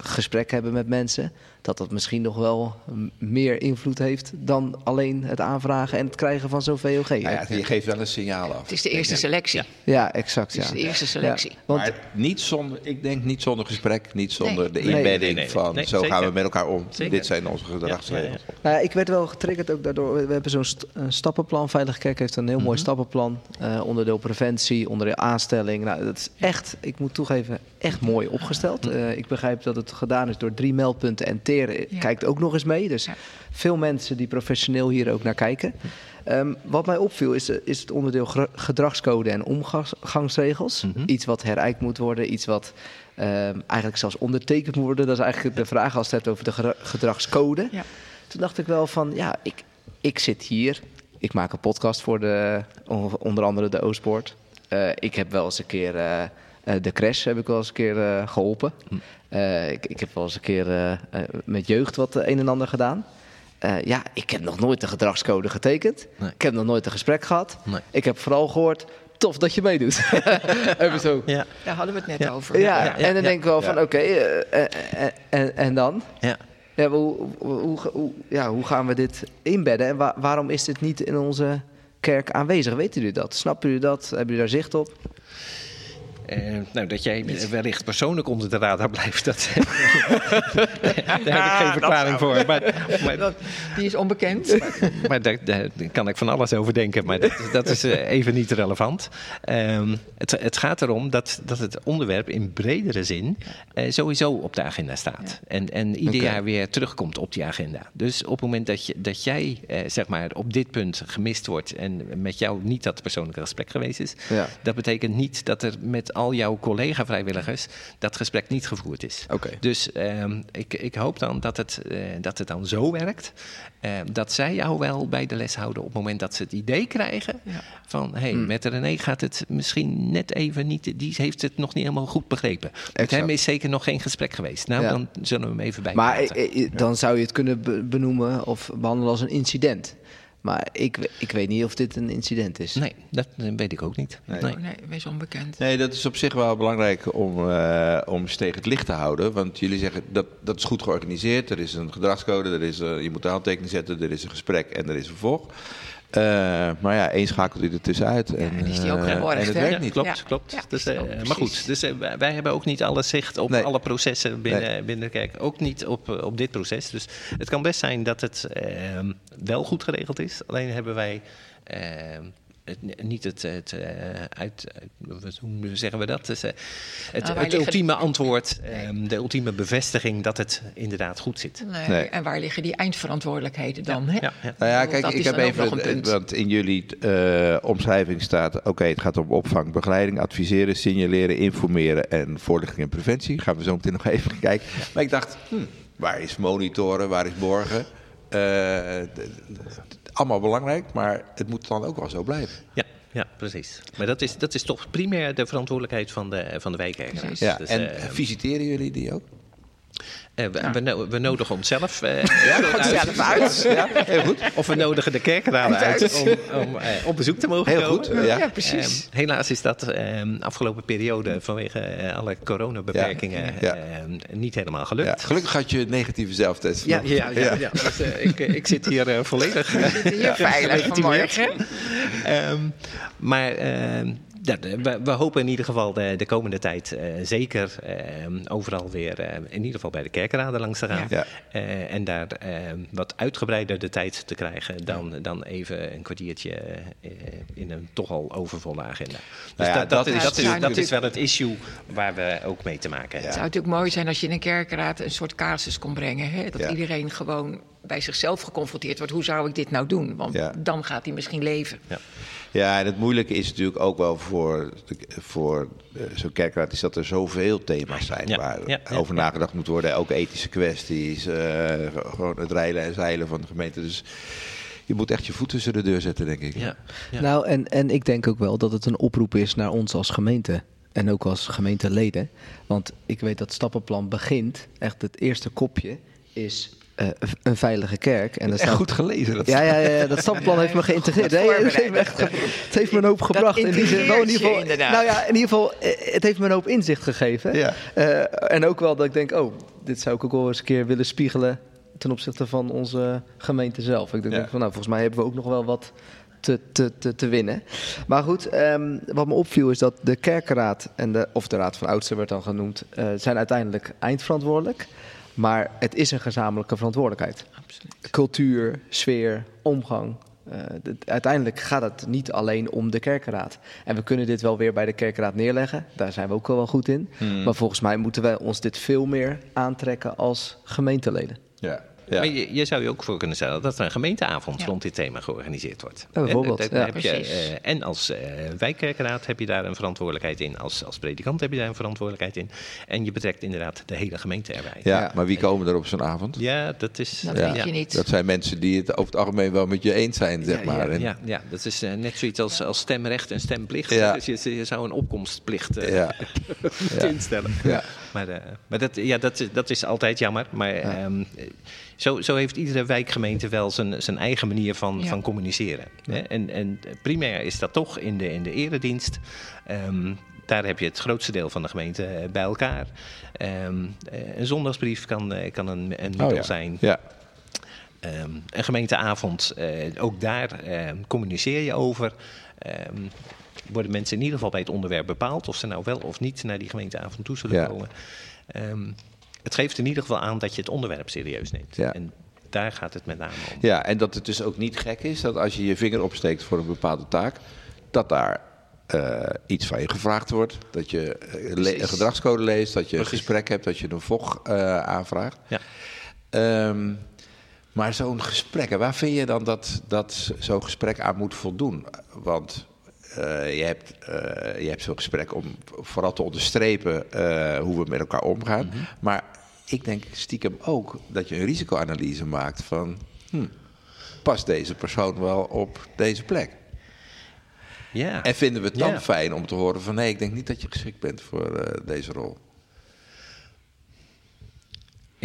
S3: gesprek hebben met mensen, dat dat misschien nog wel meer invloed heeft dan alleen het aanvragen en het krijgen van zo'n VOG.
S2: nou ja, je geeft wel een signaal af.
S5: Het is de eerste selectie.
S3: Ja, exact.
S5: Het is
S3: ja.
S5: de eerste selectie.
S3: Ja, want
S2: maar niet zonder, ik denk niet zonder gesprek, niet zonder
S5: Nee.
S2: de inbedding
S4: Nee, nee, nee.
S2: van
S4: Nee,
S2: zo gaan we met elkaar om.
S4: Zeker.
S2: Dit zijn onze gedragsregels.
S4: Ja, ja,
S3: Nou ja, ik werd wel getriggerd ook daardoor. We hebben zo'n st- stappenplan. Veilige Kerk heeft een heel mooi stappenplan. eh, onderdeel preventie, onderdeel aanstelling. Nou, dat is echt, ik moet toegeven, echt mooi opgesteld. Eh, ik begrijp dat het gedaan is door drie meldpunten en
S5: Ja.
S3: kijkt ook nog eens mee. Dus
S5: Ja.
S3: veel mensen die professioneel hier ook naar kijken. Ehm, wat mij opviel is, eh, is het onderdeel gedragscode en omgangsregels.
S4: Mhm.
S3: Iets wat herijkt moet worden, iets wat ehm, eigenlijk zelfs ondertekend moet worden. Dat is eigenlijk de vraag als het hebt over de gedragscode.
S5: Ja.
S3: Toen dacht ik wel van, ja, ik, ik zit hier. Ik maak een podcast voor de, on- onder andere de Oostpoort. Eh, ik heb wel eens een keer eh, de crash heb ik wel eens een keer eh, geholpen. Eh, ik, ik heb wel eens een keer eh, eh, met jeugd wat een en ander gedaan. Eh, ja, ik heb nog nooit de gedragscode getekend.
S4: Nee.
S3: Ik heb nog nooit een gesprek gehad.
S4: Nee.
S3: Ik heb vooral gehoord, tof dat je meedoet. Even zo.
S4: ja.
S5: Daar hadden we het net over.
S3: Ja,
S4: ja,
S3: en dan
S4: ja.
S3: denk ik wel van, oké, en, en dan?
S4: ja.
S3: Ja, hoe, hoe, ja, hoe gaan we dit inbedden en wa- waarom is dit niet in onze kerk aanwezig? Weten jullie dat? Snappen jullie dat? Hebben jullie daar zicht op?
S4: Eh, nou, dat jij wellicht persoonlijk onder de radar blijft, dat, daar heb ik geen verklaring voor. Maar, maar,
S5: Dat- Die is onbekend.
S4: maar daar, daar kan ik van alles over denken, maar dat, is- dat is eh, even niet relevant. Ehm, het, het gaat erom dat, dat het onderwerp in bredere zin eh, sowieso op de agenda staat. En, en ieder jaar weer terugkomt op die agenda. Dus op het moment dat, je, dat jij zeg maar op dit punt gemist wordt en met jou niet dat persoonlijke gesprek geweest is,
S3: Ja.
S4: dat betekent niet dat er met al jouw collega-vrijwilligers dat gesprek niet gevoerd is.
S3: Oké.
S4: Dus ehm, ik, ik hoop dan dat het, eh, dat het dan zo werkt. eh, dat zij jou wel bij de les houden op het moment dat ze het idee krijgen.
S5: Ja.
S4: Van hé, hey,
S3: Hmm.
S4: met René gaat het misschien net even niet. Die heeft het nog niet helemaal goed begrepen. Met
S3: Exact.
S4: hem is zeker nog geen gesprek geweest. Nou,
S3: Ja.
S4: dan zullen we hem even bij.
S3: Maar eh, eh, dan zou je het kunnen be- benoemen of behandelen als een incident. Maar ik, ik weet niet of dit een incident is.
S4: Nee, dat weet ik ook niet.
S2: Nee.
S4: Nee.
S5: Nee, wees onbekend.
S2: Nee, dat is op zich wel belangrijk om, eh om eens tegen het licht te houden. Want jullie zeggen dat dat is goed georganiseerd. Er is een gedragscode, er is, eh, je moet de handtekening zetten, er is een gesprek en er is een vervolg. Eh, maar ja, één schakelt u er tussenuit. En,
S5: en is die ook
S2: eh, en het werkt
S4: Ja,
S2: niet.
S4: klopt,
S5: Ja.
S4: klopt.
S5: Ja,
S4: dus, eh,
S5: oh,
S4: maar goed, dus, wij hebben ook niet alle zicht op
S2: Nee.
S4: alle processen binnen, binnen de kerk. Ook niet op, op dit proces. Dus het kan best zijn dat het ehm, wel goed geregeld is. Alleen hebben wij ehm, het, niet het, het eh, uit, uit- hoe zeggen we dat? Eh, het,
S5: Nou,
S4: het ultieme antwoord, ehm, de ultieme bevestiging dat het inderdaad goed zit.
S5: Nee.
S2: Nee.
S5: En waar liggen die eindverantwoordelijkheden dan? hè?
S4: Ja, ja.
S2: Nou ja,
S5: Dat
S2: kijk, ik heb even,
S5: nog een punt.
S2: want in jullie eh, omschrijving staat, oké, het gaat om opvang, begeleiding, adviseren, signaleren, informeren en voorlichting en preventie. Gaan we zo meteen nog even kijken. Maar ik dacht, hm, waar is monitoren, waar is borgen? Eh, allemaal belangrijk, maar het moet dan ook wel zo blijven.
S4: Ja, ja, precies. Maar dat is, dat is toch primair de verantwoordelijkheid van de, van de wijkkerk.
S5: Precies.
S2: Ja,
S4: Dus,
S2: en
S4: eh,
S2: visiteren jullie die ook?
S4: Eh, we, we, no- we nodigen onszelf eh, uit.
S5: zelf uit.
S2: Ja, heel goed.
S4: Of we nodigen de kerkraden uit om, om eh, op bezoek te mogen
S2: Heel
S4: komen.
S2: goed. Ja.
S5: Ja, precies.
S4: Helaas is dat eh, afgelopen periode vanwege alle coronabeperkingen
S2: Ja. Ja.
S4: eh, niet helemaal gelukt.
S2: Ja, gelukkig had je negatieve zelftest.
S4: Ja, ja, ja, ja. Dus, ik, ik zit hier volledig
S5: hier veilig vanmorgen.
S4: Ehm, maar ehm, ja, we, we hopen in ieder geval de, de komende tijd eh, zeker ehm, overal weer, eh, in ieder geval bij de kerkraden langs te gaan.
S2: Ja.
S4: Eh, en daar ehm, wat uitgebreider de tijd te krijgen dan, dan even een kwartiertje eh, in een toch al overvolle agenda. Dus
S2: Nou ja,
S4: dat, is,
S2: is
S4: dat, is,
S5: natuurlijk-
S4: dat is wel het issue waar we ook mee te maken
S2: Ja.
S5: Het
S4: hebben.
S5: zou natuurlijk mooi zijn als je in een kerkraad een soort casus kon brengen. Hè? Dat
S2: Ja.
S5: iedereen gewoon bij zichzelf geconfronteerd wordt. Hoe zou ik dit nou doen? Want
S2: Ja.
S5: dan gaat hij misschien leven.
S2: Ja, en het moeilijke is natuurlijk ook wel voor, voor eh, zo'n kerkraad... is dat er zoveel thema's zijn
S4: Ja,
S2: waar
S4: ja, ja,
S2: over
S4: ja.
S2: nagedacht moet worden. Ook ethische kwesties, eh, gewoon het reilen en zeilen van de gemeente. Dus je moet echt je voet tussen de deur zetten, denk ik.
S4: Ja, ja.
S3: Nou, en, en ik denk ook wel dat het een oproep is naar ons als gemeente. En ook als gemeenteleden. Want ik weet dat stappenplan begint. Echt het eerste kopje is eh, een veilige kerk. En
S2: Echt
S3: staat
S2: goed gelezen. Dat
S3: Ja, ja, ja, dat stappenplan heeft me geïntegreerd. Nee, het, heeft me echt, ge- het heeft me een hoop gebracht. in die zin, wel in ieder geval,
S5: inderdaad.
S3: nou ja, in ieder geval, eh, het heeft me een hoop inzicht gegeven.
S2: Ja.
S3: Eh, en ook wel dat ik denk, oh, dit zou ik ook wel eens een keer willen spiegelen ten opzichte van onze gemeente zelf. Ik denk
S2: Ja.
S3: van, nou, volgens mij hebben we ook nog wel wat te, te, te, te winnen. Maar goed, ehm, wat me opviel is dat de kerkenraad, en de, of de raad van oudsten werd dan genoemd, eh, zijn uiteindelijk eindverantwoordelijk. Maar het is een gezamenlijke verantwoordelijkheid
S5: Absoluut.
S3: cultuur, sfeer, omgang. Eh, uiteindelijk gaat het niet alleen om de kerkenraad. En we kunnen dit wel weer bij de kerkenraad neerleggen. Daar zijn we ook wel goed in. Maar volgens mij moeten wij ons dit veel meer aantrekken als gemeenteleden.
S2: Ja. Ja.
S4: Maar je, je zou je ook voor kunnen stellen dat er een gemeenteavond
S5: Ja.
S4: rond dit thema georganiseerd wordt.
S3: Ja, bijvoorbeeld,
S4: En,
S3: ja.
S4: heb je,
S5: Precies.
S4: eh, en als wijkkerkenraad heb je daar een verantwoordelijkheid in. Als, als predikant heb je daar een verantwoordelijkheid in. En je betrekt inderdaad de hele gemeente erbij.
S2: ja,
S3: Ja.
S2: maar wie komen er op zo'n avond?
S4: Ja, dat is...
S5: Dat
S2: Ja.
S5: weet je niet.
S2: Dat zijn mensen die het over het algemeen wel met je eens zijn, zeg
S4: Ja,
S2: maar.
S4: ja,
S2: En-
S4: ja, ja, dat is eh, net zoiets als, als stemrecht en stemplicht.
S2: Ja.
S4: Dus je, je zou een opkomstplicht
S2: Ja.
S4: moeten instellen.
S2: Ja.
S4: Maar, eh, maar dat, ja, dat, is- dat is altijd jammer. Maar ehm, zo, zo heeft iedere wijkgemeente wel zijn, zijn eigen manier van, van communiceren. Hè? En, en primair is dat toch in de, in de eredienst. Ehm, daar heb je het grootste deel van de gemeente eh, bij elkaar. Ehm, eh, een zondagsbrief kan, kan een, een middel
S2: Oh ja.
S4: zijn.
S2: Ja.
S4: Een gemeenteavond, ook daar communiceer je over. Ehm, worden mensen in ieder geval bij het onderwerp bepaald of ze nou wel of niet naar die gemeenteavond toe zullen
S2: Ja.
S4: komen. Ehm, het geeft in ieder geval aan dat je het onderwerp serieus neemt.
S2: Ja.
S4: En daar gaat het met name om.
S2: Ja, en dat het dus ook niet gek is dat als je je vinger opsteekt voor een bepaalde taak, dat daar eh, iets van je gevraagd wordt. Dat je eh, le- een gedragscode leest, dat je een gesprek hebt, dat je een VOG eh, aanvraagt.
S4: Ja.
S2: Ehm, maar zo'n gesprek, waar vind je dan dat, dat zo'n gesprek aan moet voldoen? Want je hebt, eh, je hebt zo'n gesprek om vooral te onderstrepen eh, hoe we met elkaar omgaan. Maar ik denk stiekem ook dat je een risicoanalyse maakt van... Hm, past deze persoon wel op deze plek?
S4: Ja.
S2: En vinden we het dan
S4: Ja.
S2: fijn om te horen van... nee, ik denk niet dat je geschikt bent voor eh, deze rol.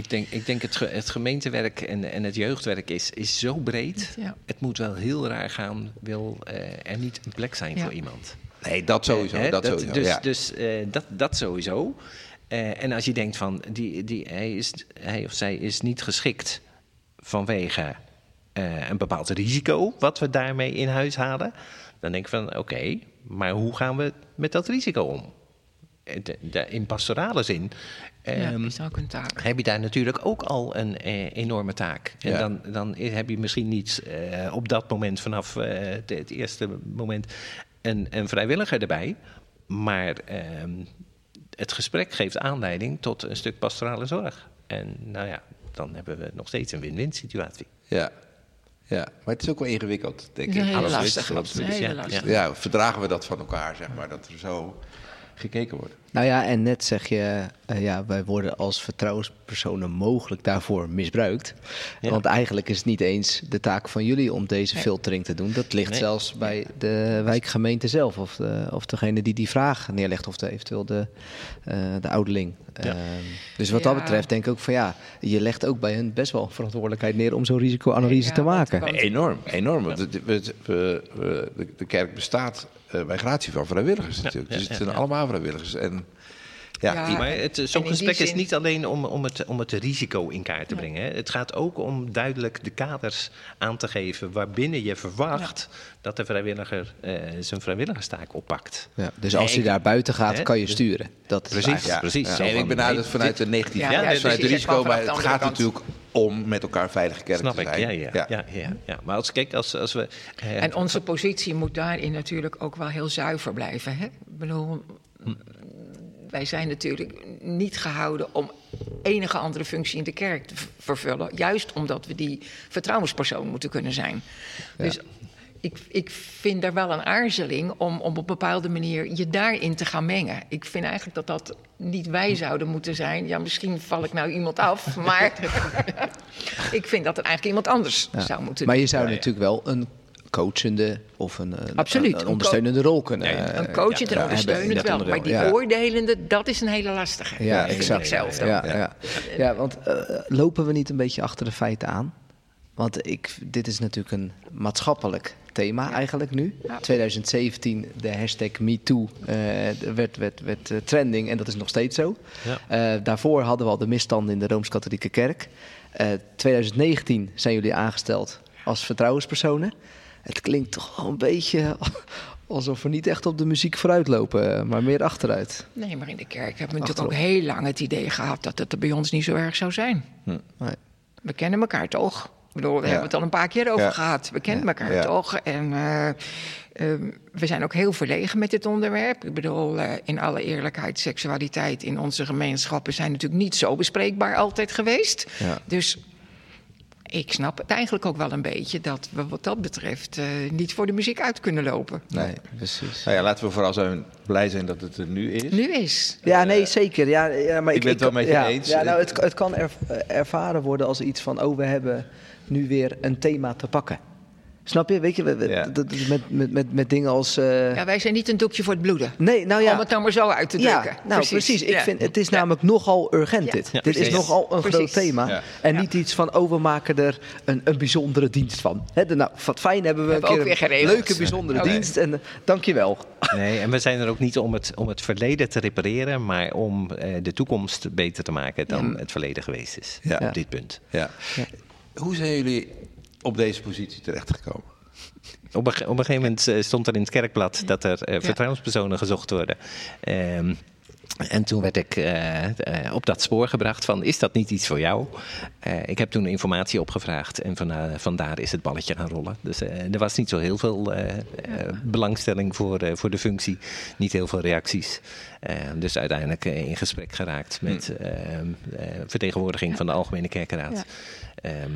S4: Ik denk, ik denk het, ge- het gemeentewerk en, en het jeugdwerk is, is zo breed.
S5: Ja.
S4: Het moet wel heel raar gaan, wil eh, er niet een plek zijn
S5: Ja.
S4: voor iemand.
S2: Nee, dat sowieso.
S4: Eh, hè,
S2: dat sowieso
S4: Dus,
S2: ja.
S4: dus eh, dat, dat sowieso. Eh, en als je denkt van die, die, hij, is, hij of zij is niet geschikt vanwege eh, een bepaald risico wat we daarmee in huis halen, dan denk ik van oké, maar hoe gaan we met dat risico om? De- de- in pastorale zin.
S5: Ja,
S4: ehm,
S5: is ook een taak.
S4: heb je daar natuurlijk ook al een eh, enorme taak. En
S2: Ja.
S4: dan, dan heb je misschien niet eh, op dat moment, vanaf eh, het, het eerste moment, een, een vrijwilliger erbij. Maar ehm, het gesprek geeft aanleiding tot een stuk pastorale zorg. En nou ja, dan hebben we nog steeds een win-win situatie.
S2: Ja. ja, maar het is ook wel ingewikkeld, denk ik.
S5: Een hele
S4: ja.
S2: Ja, verdragen we dat van elkaar, zeg maar, dat er zo gekeken wordt.
S3: Nou ja, en net zeg je, eh, ja, wij worden als vertrouwenspersonen mogelijk daarvoor misbruikt.
S4: Ja.
S3: Want eigenlijk is het niet eens de taak van jullie om deze
S5: Nee.
S3: filtering te doen. Dat ligt
S4: Nee.
S3: zelfs bij de wijkgemeente zelf, of, de, of degene die die vraag neerlegt, of de, eventueel de, eh, de ouderling.
S4: Ja.
S3: Ehm, dus wat dat betreft denk ik ook van ja, je legt ook bij hun best wel verantwoordelijkheid neer om zo'n risicoanalyse
S5: Ja,
S3: te maken.
S2: Enorm, enorm. Want de, de kerk bestaat eh, bij gratie van vrijwilligers natuurlijk.
S4: ja,
S2: dus het zijn allemaal vrijwilligers. En ja,
S5: Ja,
S4: Maar het,
S5: En
S4: zo'n gesprek is niet alleen om, om, het, om het risico in kaart te brengen. Hè. Het gaat ook om duidelijk de kaders aan te geven waarbinnen je verwacht dat de vrijwilliger eh, zijn vrijwilligerstaak oppakt.
S3: Ja, dus als
S4: ik-
S3: daar buiten gaat,
S4: Hè,
S3: kan je
S4: dus-
S3: sturen. Dat is
S4: Precies, precies.
S2: En ik
S4: van,
S2: benader
S4: nee,
S2: het vanuit de negatieve
S5: Ja,
S2: ja,
S5: ja,
S2: vanuit de risico. Maar het gaat natuurlijk om met elkaar veilige kerk
S4: Snap
S2: te
S4: ik,
S2: zijn.
S4: ja, ja, ja. ja, ja, Maar als, kijk, als, als we... eh,
S5: En onze positie moet daarin natuurlijk ook wel heel zuiver blijven. Hè? Ik bedoel, wij zijn natuurlijk niet gehouden om enige andere functie in de kerk te vervullen. Juist omdat we die vertrouwenspersoon moeten kunnen zijn. Dus ik, ik vind daar wel een aarzeling om, om op een bepaalde manier je daarin te gaan mengen. Ik vind eigenlijk dat dat niet wij zouden moeten zijn. Ja, misschien val ik nou iemand af, maar ik vind dat er eigenlijk iemand anders
S3: Ja.
S5: zou moeten
S3: Maar
S5: doen.
S3: je zou natuurlijk wel een coachende of een, een,
S5: Absoluut.
S3: een,
S5: Een
S3: ondersteunende rol kunnen
S4: Nee,
S3: eh,
S5: Een coach
S3: ja,
S5: en ondersteunend wel.
S3: onderdeel.
S5: Maar die
S3: ja.
S5: oordelende, dat is een hele lastige.
S3: Ja, exact.
S5: ik zelf dan.
S3: Ja, ja. Ja. want eh, lopen we niet een beetje achter de feiten aan? Want ik, dit is natuurlijk een maatschappelijk thema eigenlijk nu.
S5: Ja.
S3: 2017, de hashtag MeToo eh, werd, werd, werd eh, trending en dat is nog steeds zo.
S4: Ja.
S3: Eh, daarvoor hadden we al de misstanden in de Rooms-Katholieke Kerk. Eh 2019 zijn jullie aangesteld als vertrouwenspersonen. Het klinkt toch wel een beetje alsof we niet echt op de muziek vooruit lopen, maar meer achteruit.
S5: Nee, maar in de kerk hebben we natuurlijk ook heel lang het idee gehad dat het er bij ons niet zo erg zou zijn.
S3: Nee.
S5: We kennen elkaar toch? Ik bedoel, we
S2: Ja.
S5: hebben het al een paar keer over
S2: Ja.
S5: gehad. We kennen elkaar toch? En eh, ehm, we zijn ook heel verlegen met dit onderwerp. Ik bedoel, eh, in alle eerlijkheid, seksualiteit in onze gemeenschappen zijn natuurlijk niet zo bespreekbaar altijd geweest. Dus ik snap het eigenlijk ook wel een beetje dat we wat dat betreft eh, niet voor de muziek uit kunnen lopen.
S3: Nee, precies.
S2: Nou ja, laten we vooral zijn, blij zijn dat het er nu is.
S5: Nu is.
S3: Ja, nee, zeker. Ja, ja, maar
S2: ik ben het wel met je
S3: ja,
S2: eens.
S3: Ja, nou, het, het kan er- ervaren worden als iets van... oh, we hebben nu weer een thema te pakken. Snap je? Weet je, we- we-
S2: Ja.
S3: met, met, met, met dingen als... eh,
S5: Ja, wij zijn niet een doekje voor het bloeden.
S3: nee, nou ja.
S5: Om het nou maar zo uit te
S3: ja,
S5: drukken.
S3: nou precies. Ik
S5: Ja.
S3: vind, het is
S5: Ja.
S3: namelijk nogal urgent
S5: Ja.
S3: dit.
S4: Ja,
S3: dit is nogal een groot thema.
S2: Ja.
S3: En
S5: Ja.
S3: niet iets van, oh, we maken er een, een bijzondere dienst van. Hè, de- nou, wat fijn hebben we, een
S5: we
S3: keer
S5: ook weer
S3: een leuke bijzondere dienst. En uh, dankjewel.
S4: Nee, en we zijn er ook niet om het, om het verleden te repareren, maar om eh, de toekomst beter te maken dan het verleden geweest is.
S2: Ja.
S4: Op dit punt.
S2: Ja. Hoe zijn jullie op deze positie terechtgekomen?
S4: Op een, op een gegeven moment eh, stond er in het kerkblad dat er eh, vertrouwenspersonen gezocht worden. Ehm, en toen werd ik eh, op dat spoor gebracht van, is dat niet iets voor jou? Eh, ik heb toen informatie opgevraagd en van, vandaar is het balletje gaan rollen. Dus er was niet zo heel veel belangstelling voor, eh, voor de functie, niet heel veel reacties. Eh, dus uiteindelijk in gesprek geraakt met eh, eh, vertegenwoordiging van de Algemene Kerkenraad.
S5: Ja.
S4: Ehm,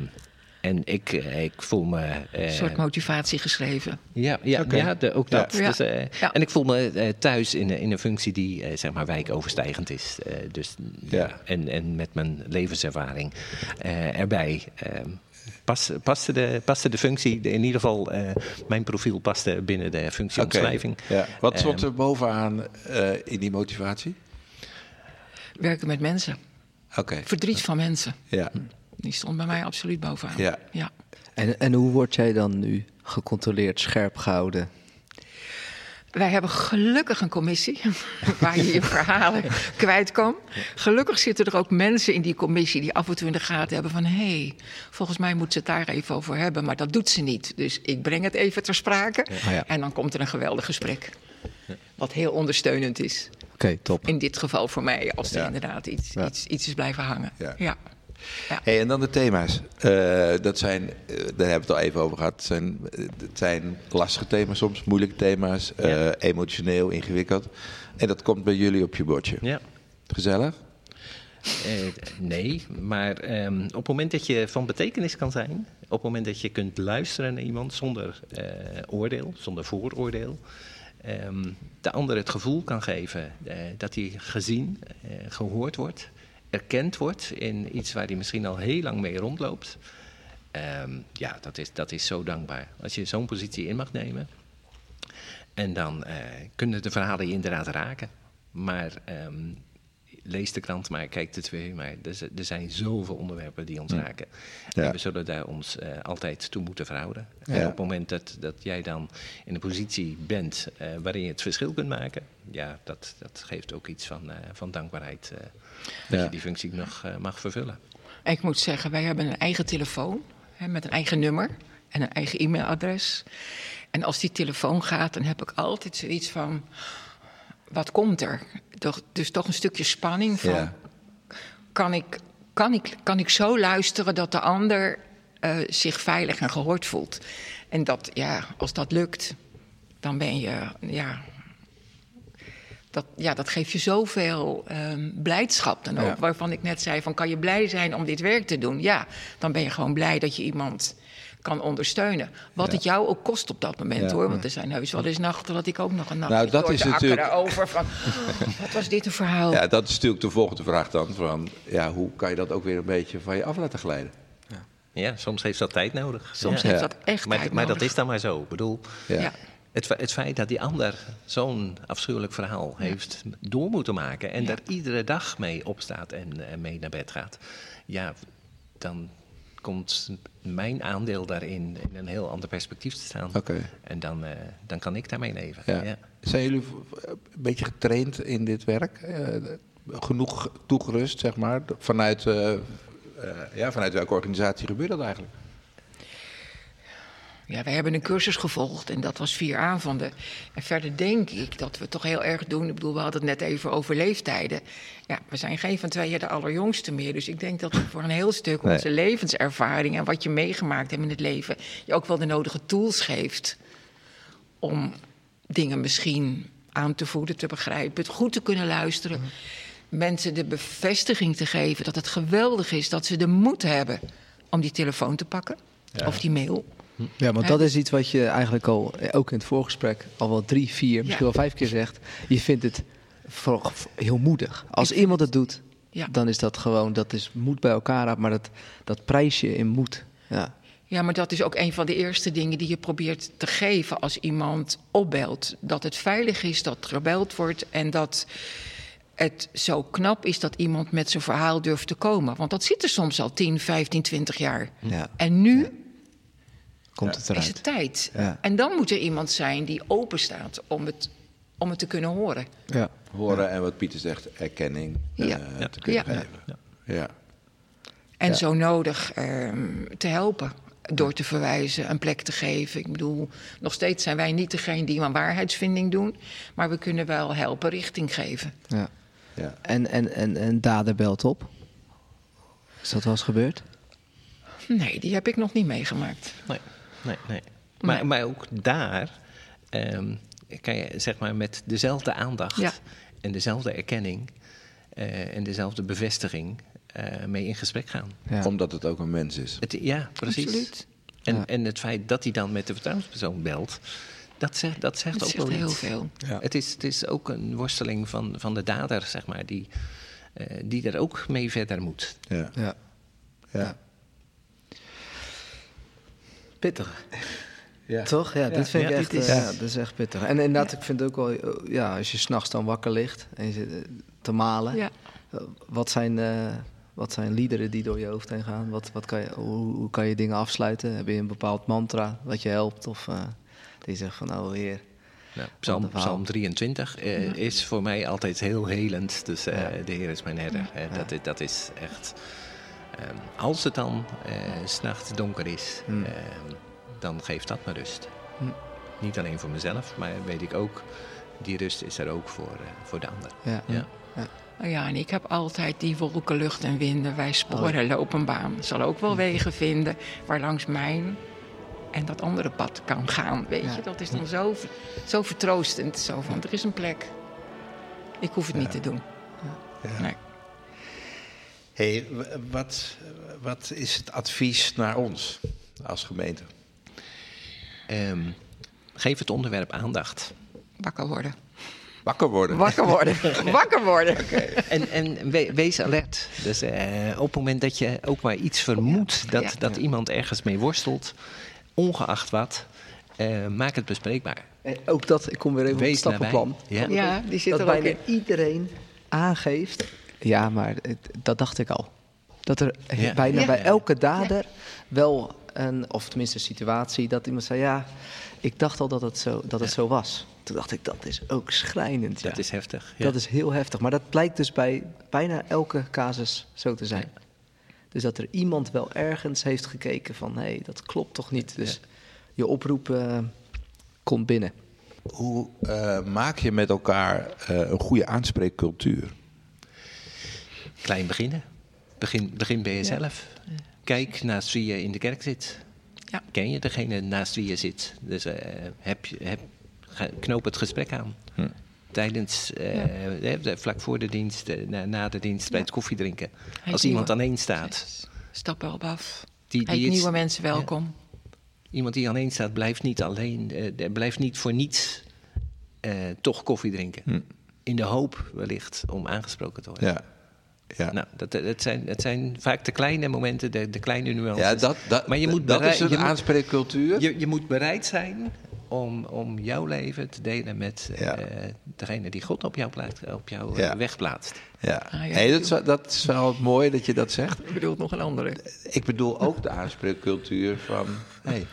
S4: En ik, eh, ik voel me. eh,
S5: Een soort motivatie geschreven.
S4: ja, ja, ja de- ook dat.
S5: Ja.
S4: Dus, eh,
S5: Ja.
S4: En ik voel me eh, thuis in, in een functie die eh, zeg maar wijkoverstijgend is. Eh, dus, ja. En, en met mijn levenservaring eh, erbij. eh, pas, paste, de, paste de functie, in ieder geval eh, mijn profiel paste binnen de functieomschrijving.
S2: Ja. Wat stond
S4: Ehm,
S2: er bovenaan eh, in die motivatie?
S5: Werken met mensen.
S2: Oké.
S5: Verdriet van mensen.
S2: Ja.
S5: Die stond bij mij absoluut bovenaan.
S2: Ja.
S5: ja.
S3: En, en hoe word jij dan nu gecontroleerd, scherp gehouden?
S5: Wij hebben gelukkig een commissie waar je je verhalen kwijt kan. Gelukkig zitten er ook mensen in die commissie die af en toe in de gaten hebben van... hé, hey, volgens mij moet ze het daar even over hebben, maar dat doet ze niet. Dus ik breng het even ter sprake
S3: ja.
S5: en dan komt er een geweldig gesprek. Wat heel ondersteunend is.
S3: Oké, top.
S5: In dit geval voor mij, als er
S2: Ja.
S5: inderdaad iets,
S3: Ja.
S5: iets, iets is blijven hangen.
S2: Ja.
S5: Ja.
S2: Hey, en dan de thema's. Eh, dat zijn, eh, daar hebben we het al even over gehad. Het zijn, het zijn lastige thema's soms, moeilijke thema's, eh,
S4: Ja.
S2: emotioneel, ingewikkeld. En dat komt bij jullie op je bordje.
S4: Ja.
S2: Gezellig?
S4: Nee, maar ehm, op het moment dat je van betekenis kan zijn, op het moment dat je kunt luisteren naar iemand zonder oordeel, zonder vooroordeel, ehm, de ander het gevoel kan geven dat hij gezien, eh, gehoord wordt, erkend wordt in iets waar hij misschien al heel lang mee rondloopt. Ehm, ja, dat is, dat is zo dankbaar. Als je zo'n positie in mag nemen. En dan eh, kunnen de verhalen je inderdaad raken. Maar ehm, lees de krant maar, kijk de twee. Maar er, er zijn zoveel onderwerpen die ons raken.
S2: Ja.
S4: En we zullen daar ons eh, altijd toe moeten verhouden. En op het moment dat, dat jij dan in een positie bent eh, waarin je het verschil kunt maken, ja, dat, dat geeft ook iets van, eh, van dankbaarheid. eh, dat
S2: Ja.
S4: je die functie nog mag vervullen.
S5: En ik moet zeggen, wij hebben een eigen telefoon hè, met een eigen nummer en een eigen e-mailadres. En als die telefoon gaat, dan heb ik altijd zoiets van: wat komt er? Dus toch een stukje spanning van:
S2: Ja.
S5: kan, ik, kan, ik, kan ik zo luisteren dat de ander eh, zich veilig en gehoord voelt? En dat, ja, als dat lukt, dan ben je, ja. Dat, ja, dat geeft je zoveel ehm, blijdschap dan ook.
S2: Ja.
S5: Waarvan ik net zei: van, kan je blij zijn om dit werk te doen? Ja, dan ben je gewoon blij dat je iemand kan ondersteunen. Wat
S2: Ja.
S5: het jou ook kost op dat moment
S2: Ja.
S5: hoor. Want er zijn heus wel eens nachten dat ik ook nog een nacht
S2: Nou, dat
S5: door
S2: is natuurlijk-
S5: akkeren over van. "Oh, wat was dit een verhaal?
S2: Ja, dat is natuurlijk de volgende vraag dan. Van, ja, hoe kan je dat ook weer een beetje van je af laten glijden?
S4: Ja, soms heeft dat tijd nodig.
S5: Soms
S4: Ja.
S5: heeft dat echt
S4: Maar,
S5: tijd
S4: maar dat is dan maar zo. Ik bedoel,
S2: Ja.
S5: Ja.
S4: het, het feit dat die ander zo'n afschuwelijk verhaal heeft door moeten maken... en
S5: Ja.
S4: daar iedere dag mee opstaat en, en mee naar bed gaat... ja, dan komt mijn aandeel daarin in een heel ander perspectief te staan.
S2: Oké.
S4: En dan, eh, dan kan ik daarmee leven.
S2: Ja.
S4: Ja.
S2: Zijn jullie een beetje getraind in dit werk? Eh, genoeg toegerust, zeg maar? Vanuit, eh, ja, vanuit welke organisatie gebeurt dat eigenlijk?
S5: Ja, wij hebben een cursus gevolgd en dat was vier avonden. En verder denk ik dat we het toch heel erg doen. Ik bedoel, we hadden het net even over leeftijden. Ja, we zijn geen van tweeën de allerjongste meer. Dus ik denk dat we voor een heel stuk
S2: Nee.
S5: onze levenservaring en wat je meegemaakt hebt in het leven, je ook wel de nodige tools geeft om dingen misschien aan te voelen, te begrijpen, het goed te kunnen luisteren. Mensen de bevestiging te geven dat het geweldig is dat ze de moed hebben om die telefoon te pakken of die mail.
S3: Ja, want dat is iets wat je eigenlijk al, eh, ook in het voorgesprek, al wel drie, vier, misschien wel vijf keer zegt. Je vindt het heel moedig. Als iemand het doet,
S5: Ja.
S3: dan is dat gewoon, dat is moed bij elkaar, maar dat, dat prijs je in moed. Ja.
S5: Ja, maar dat is ook een van de eerste dingen die je probeert te geven als iemand opbelt. Dat het veilig is, dat er gebeld wordt en dat het zo knap is dat iemand met zijn verhaal durft te komen. Want dat zit er soms al 10, 15, 20 jaar.
S3: Ja.
S5: En nu
S3: Komt het
S5: is
S3: eruit.
S5: het tijd.
S3: Ja.
S5: En dan moet er iemand zijn die open staat om het, om het te kunnen horen.
S3: Ja.
S2: Horen en wat Pieter zegt, erkenning eh,
S5: Ja.
S2: te kunnen
S5: Ja.
S2: geven. Ja.
S5: En
S2: Ja.
S5: zo nodig ehm, te helpen. Door te verwijzen, een plek te geven. Ik bedoel, nog steeds zijn wij niet degene die een waarheidsvinding doen. Maar we kunnen wel helpen, richting geven.
S3: Ja.
S2: Ja.
S3: En, en, en, en dader belt op. Is dat wel eens gebeurd?
S5: Nee, die heb ik nog niet meegemaakt.
S4: Nee, nee, nee. Maar,
S5: Nee.
S4: maar ook daar ehm, kan je zeg maar met dezelfde aandacht
S5: Ja.
S4: en dezelfde erkenning eh, en dezelfde bevestiging eh, mee in gesprek gaan.
S3: Ja.
S2: Omdat het ook een mens is.
S4: Het, ja, precies.
S5: Absoluut.
S4: En,
S3: Ja.
S4: en het feit dat hij dan met de vertrouwenspersoon belt, dat zegt, dat zegt
S5: Dat
S4: ook
S5: zegt
S4: wel
S5: heel
S4: iets.
S5: veel.
S2: Ja.
S4: Het, is, het is ook een worsteling van, van de dader, zeg maar, die, eh, die er ook mee verder moet.
S2: Ja.
S3: Ja.
S2: Ja.
S3: Pittig.
S2: Ja.
S3: Toch? Ja, dit vind ik
S4: Ja,
S3: echt,
S4: is-
S3: eh, ja, dit is echt pittig. En inderdaad, ik vind het ook wel, eh, ja, als je s'nachts dan wakker ligt en je zit eh, te malen.
S5: Ja.
S3: Wat zijn, eh, wat zijn liederen die door je hoofd heen gaan? Wat, wat kan je, hoe, hoe kan je dingen afsluiten? Heb je een bepaald mantra wat je helpt? Of eh die zegt van, oh heer.
S4: Nou, Psalm. Psalm 23 eh, is voor mij altijd heel helend. Dus eh,
S3: Ja.
S4: de Heer is mijn herder. Eh, dat, dat is echt. Ehm, als het dan eh, 's s'nachts donker is,
S3: Hmm.
S4: ehm, dan geeft dat me rust.
S3: Hmm.
S4: Niet alleen voor mezelf, maar weet ik ook, die rust is er ook voor, eh, voor de ander.
S3: Ja.
S4: Ja.
S5: Nou ja, en ik heb altijd die wolken, lucht en winden. Wij sporen lopen baan. Zal ook wel wegen vinden waar langs mijn en dat andere pad kan gaan. Weet
S3: Ja.
S5: je, dat is dan zo, zo vertroostend. Zo van, er is een plek. Ik hoef het niet te doen.
S2: Ja.
S5: Nee.
S2: Hey, wat, wat is het advies naar ons als gemeente?
S4: Ehm, geef het onderwerp aandacht.
S5: Wakker worden.
S2: Wakker worden.
S5: Wakker worden. Wakker worden.
S4: En, en we- wees alert. Dus eh, op het moment dat je ook maar iets vermoedt dat,
S5: Ja.
S4: dat iemand ergens mee worstelt, ongeacht wat, eh, maak het bespreekbaar.
S3: En ook dat, ik kom weer even op het
S4: Wees
S3: stappenplan.
S4: Ja.
S5: Ja, die zit
S3: dat
S5: er
S3: bijna
S5: in.
S3: iedereen aangeeft. Ja, maar het- dat dacht ik al. Dat er
S4: Ja.
S3: bijna
S5: Ja.
S3: bij elke dader wel een, of tenminste een situatie, dat iemand zei: Ja, ik dacht al dat het zo, dat het zo was. Toen dacht ik: Dat is ook schrijnend. Ja.
S4: Dat is heftig. Ja.
S3: Dat is heel heftig. Maar dat blijkt dus bij bijna elke casus zo te zijn. Dus dat er iemand wel ergens heeft gekeken van... hé, hey, dat klopt toch niet. Dus je oproep eh, komt binnen.
S2: Hoe eh, maak je met elkaar eh, een goede aanspreekcultuur?
S4: Klein beginnen. Begin, begin bij jezelf. Kijk naast wie je in de kerk zit.
S5: Ja.
S4: Ken je degene naast wie je zit? Dus eh, heb, heb, knoop het gesprek aan.
S2: Hm.
S4: Tijdens, eh, vlak voor de dienst, eh, na, na de dienst, bij het koffiedrinken.
S5: Hij
S4: Als iemand alleen staat.
S5: Stap erop af.
S4: Die,
S5: Heet
S4: die iets-
S5: nieuwe mensen welkom.
S4: Iemand die alleen staat, blijft niet alleen, eh, blijft niet voor niets eh, toch koffie drinken.
S2: Hm.
S4: In de hoop wellicht om aangesproken te worden.
S2: Ja. Ja.
S4: Nou, dat, het, zijn, het zijn vaak de kleine momenten, de, de kleine nuances.
S2: ja, dat, dat,
S4: maar je moet,
S2: dat is een
S4: je, moet,
S2: aanspreekcultuur.
S4: je, je moet bereid zijn om, om jouw leven te delen met
S2: Ja.
S4: eh, degene die God op jouw, plaats, op jouw eh,
S2: Ja.
S4: weg plaatst.
S2: Ja.
S5: Ah, ja,
S2: nee, dat, is, wel- dat is wel mooi dat je dat zegt.
S5: Ik bedoel nog een andere.
S2: Ik bedoel ook de aanspreekcultuur van... Hé, hey,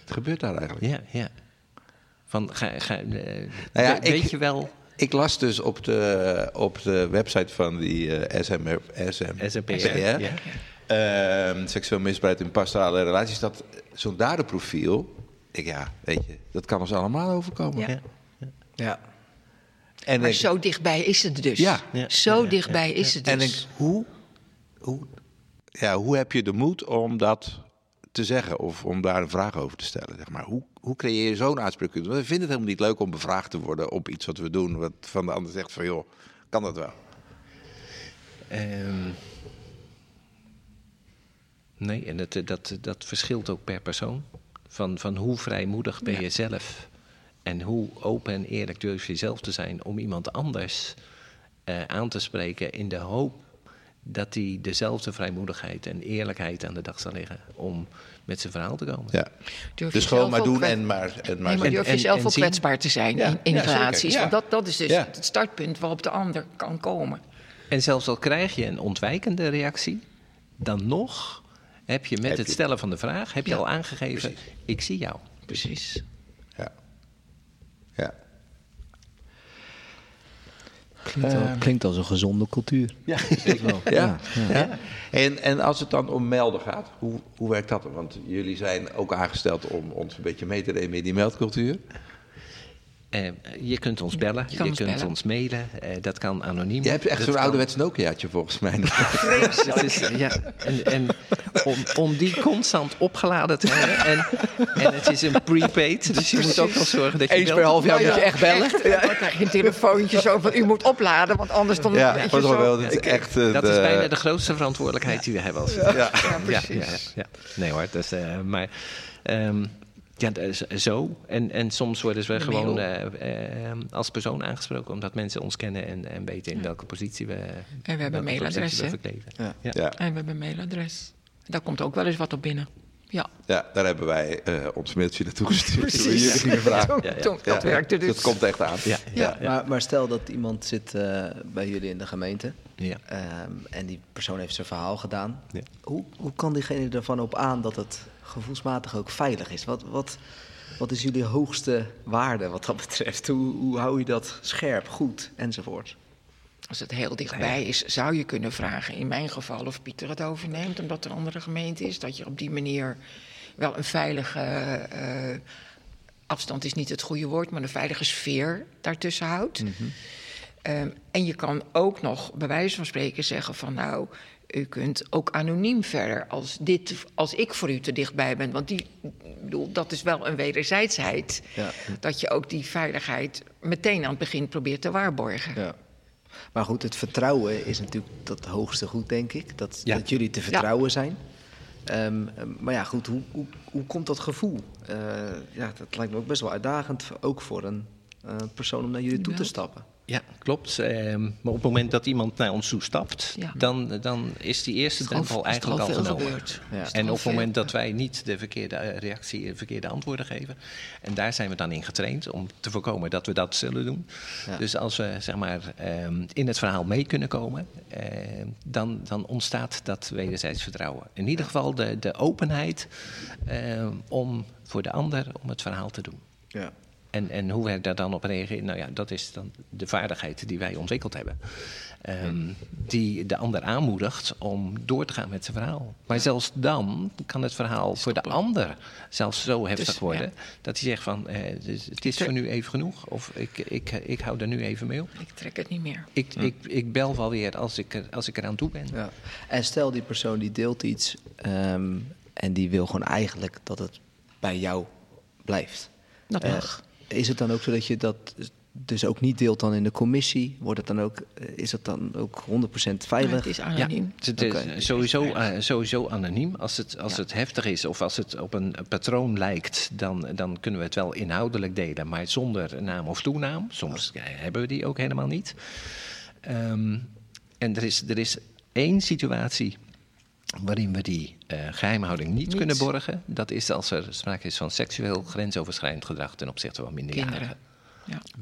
S2: het gebeurt daar eigenlijk.
S4: Ja, ja. Van, ga, ga, eh,
S2: Nou
S4: weet
S2: ik-
S4: je wel,
S2: Ik las dus op de, op de website van die eh SMR, SM,
S4: SMPR.
S2: Ehm, seksueel misbruik in pastorale relaties, dat zo'n daderprofiel, ik, ja, weet je, dat kan ons allemaal overkomen.
S5: Ja.
S4: Ja.
S3: Ja.
S2: En
S5: Maar
S2: ik,
S5: zo dichtbij is het dus.
S2: Ja.
S4: Ja.
S5: Zo
S4: Ja,
S5: dichtbij
S4: ja,
S5: is het dus.
S2: en ik, hoe, hoe, ja, hoe heb je de moed om dat te zeggen of om daar een vraag over te stellen? Zeg maar. hoe, hoe creëer je zo'n? Want we vinden het helemaal niet leuk om bevraagd te worden op iets wat we doen, wat van de ander zegt van joh, kan dat wel?
S4: Ehm, nee, en dat, dat, dat verschilt ook per persoon. Van, van hoe vrijmoedig ben je zelf en hoe open en eerlijk durf je zelf te zijn om iemand anders eh, aan te spreken in de hoop dat hij dezelfde vrijmoedigheid en eerlijkheid aan de dag zal leggen om met zijn verhaal te komen.
S2: Ja.
S5: Durf
S2: Dus gewoon maar doen en maar, en maar
S5: Nee, maar durf ook kwetsbaar te zijn
S2: Ja,
S5: in, in
S2: ja,
S5: relaties.
S2: ja.
S5: Want dat, dat is dus
S2: Ja.
S5: het startpunt waarop de ander kan komen.
S4: En zelfs al krijg je een ontwijkende reactie, dan nog heb je met
S2: Heb
S4: het
S2: je-
S4: stellen van de vraag heb je
S5: Ja,
S4: al aangegeven,
S2: precies.
S4: ik zie jou.
S5: Precies.
S2: Ja. Ja.
S3: Klinkt, wel- klinkt als een gezonde cultuur.
S2: Ja.
S3: wel.
S2: Ja.
S3: Ja,
S2: ja. En, en als het dan om melden gaat, hoe, hoe werkt dat? Want jullie zijn ook aangesteld om ons een beetje mee te nemen in die meldcultuur.
S4: Eh, je kunt ons bellen, je,
S5: Je kan ons
S4: kunt
S5: bellen.
S4: ons mailen, eh, dat kan anoniem.
S2: Je hebt echt zo'n
S4: kan-
S2: ouderwets Nokiaatje volgens mij.
S4: Het is, ja, en, en om, om die constant opgeladen te hebben. En, en het is een prepaid, dus je moet ook nog zorgen dat je
S3: Eens
S4: belt.
S3: per half jaar moet je echt bellen.
S5: Echt, dan krijg je een telefoontje zo van u moet opladen, want anders dan
S2: Ja,
S5: weet je
S2: dat is
S5: zo.
S2: wel dat is echt... eh,
S4: Dat
S2: de-
S4: is bijna de grootste verantwoordelijkheid die we hebben als
S2: Ja.
S5: Ja,
S4: Ja,
S5: precies.
S4: ja, ja. Nee hoor, dat is, eh, maar ehm, ja, dat is zo. En, en soms worden we
S5: De
S4: gewoon eh, eh, als persoon aangesproken, omdat mensen ons kennen en, en weten in welke positie we.
S5: En we hebben mailadres,
S4: we.
S3: Ja.
S4: Ja.
S2: Ja,
S5: En we hebben een mailadres. Daar komt ook wel eens wat op binnen. Ja,
S2: ja, daar hebben wij eh, ons mailtje naartoe gestuurd.
S5: precies.
S2: Jullie gingen vragen.
S4: Ja,
S5: dat werkte dus.
S2: Dat komt echt aan.
S4: Ja, ja, ja.
S3: Maar, maar stel dat iemand zit eh, bij jullie in de gemeente
S4: Ja.
S3: ehm, en die persoon heeft zijn verhaal gedaan.
S4: Ja.
S3: Hoe, hoe kan diegene ervan op aan dat het gevoelsmatig ook veilig is? Wat, wat, wat is jullie hoogste waarde wat dat betreft? Hoe, hoe hou je dat scherp, goed enzovoort?
S5: Als het heel dichtbij is, zou je kunnen vragen, in mijn geval, of Pieter het overneemt, omdat er een andere gemeente is, dat je op die manier wel een veilige eh, afstand is niet het goede woord, maar een veilige sfeer daartussen houdt. Ehm, en je kan ook nog, bij wijze van spreken, zeggen van nou, u kunt ook anoniem verder als, dit, als ik voor u te dichtbij ben. Want die, bedoel, dat is wel een wederzijdsheid.
S3: Ja.
S5: Dat je ook die veiligheid meteen aan het begin probeert te waarborgen.
S3: Ja. Maar goed, het vertrouwen is natuurlijk dat hoogste goed, denk ik. Dat,
S4: Ja.
S3: dat jullie te vertrouwen zijn. Ehm, maar ja, goed, hoe, hoe, hoe komt dat gevoel? Eh, ja, dat lijkt me ook best wel uitdagend, ook voor een eh, persoon om naar jullie toe te stappen.
S4: Ja, klopt. Ehm, maar op het moment dat iemand naar ons toe stapt,
S5: Ja.
S4: dan, dan is die eerste
S5: er al-
S4: drempel
S5: al
S4: eigenlijk al genomen.
S5: gebeurd?
S3: Ja.
S4: En
S5: al
S4: op het moment dat wij niet de verkeerde eh, reactie, de verkeerde antwoorden geven. En daar zijn we dan in getraind om te voorkomen dat we dat zullen doen.
S3: Ja.
S4: Dus als we zeg maar, ehm, in het verhaal mee kunnen komen, ehm, dan, dan ontstaat dat wederzijds vertrouwen. In ieder geval de, de openheid ehm, om voor de ander om het verhaal te doen.
S3: Ja.
S4: En, en hoe wij daar dan op reageren, nou ja, dat is dan de vaardigheid die wij ontwikkeld hebben. Ehm, die de ander aanmoedigt om door te gaan met zijn verhaal. Maar zelfs dan kan het verhaal voor de ander zelfs zo heftig
S5: Dus,
S4: worden...
S5: ja.
S4: dat hij zegt van, eh, dus het is voor nu even genoeg. Of ik, ik, ik hou er nu even mee op.
S5: Ik trek het niet meer.
S4: Ik, ik, ik bel wel weer als ik, er, als ik eraan toe ben.
S3: Ja. En stel die persoon die deelt iets ehm, en die wil gewoon eigenlijk dat het bij jou blijft.
S5: Dat
S3: Eh,
S5: mag.
S3: Is het dan ook zo dat je dat dus ook niet deelt dan in de commissie? Wordt het dan ook, eh, is het dan ook 100% veilig?
S5: Maar het is anoniem.
S4: Ja, het is
S3: Oké.
S4: sowieso, eh, sowieso anoniem. Als, het, als
S5: Ja.
S4: het heftig is of als het op een patroon lijkt, dan, dan kunnen we het wel inhoudelijk delen, maar zonder naam of toenaam. Soms eh, hebben we die ook helemaal niet. Ehm, en er is, er is één situatie waarin we die eh, geheimhouding niet,
S5: Niet.
S4: kunnen borgen. Dat is als er sprake is van seksueel grensoverschrijdend gedrag ten opzichte van minderjarigen.
S5: Kinderen.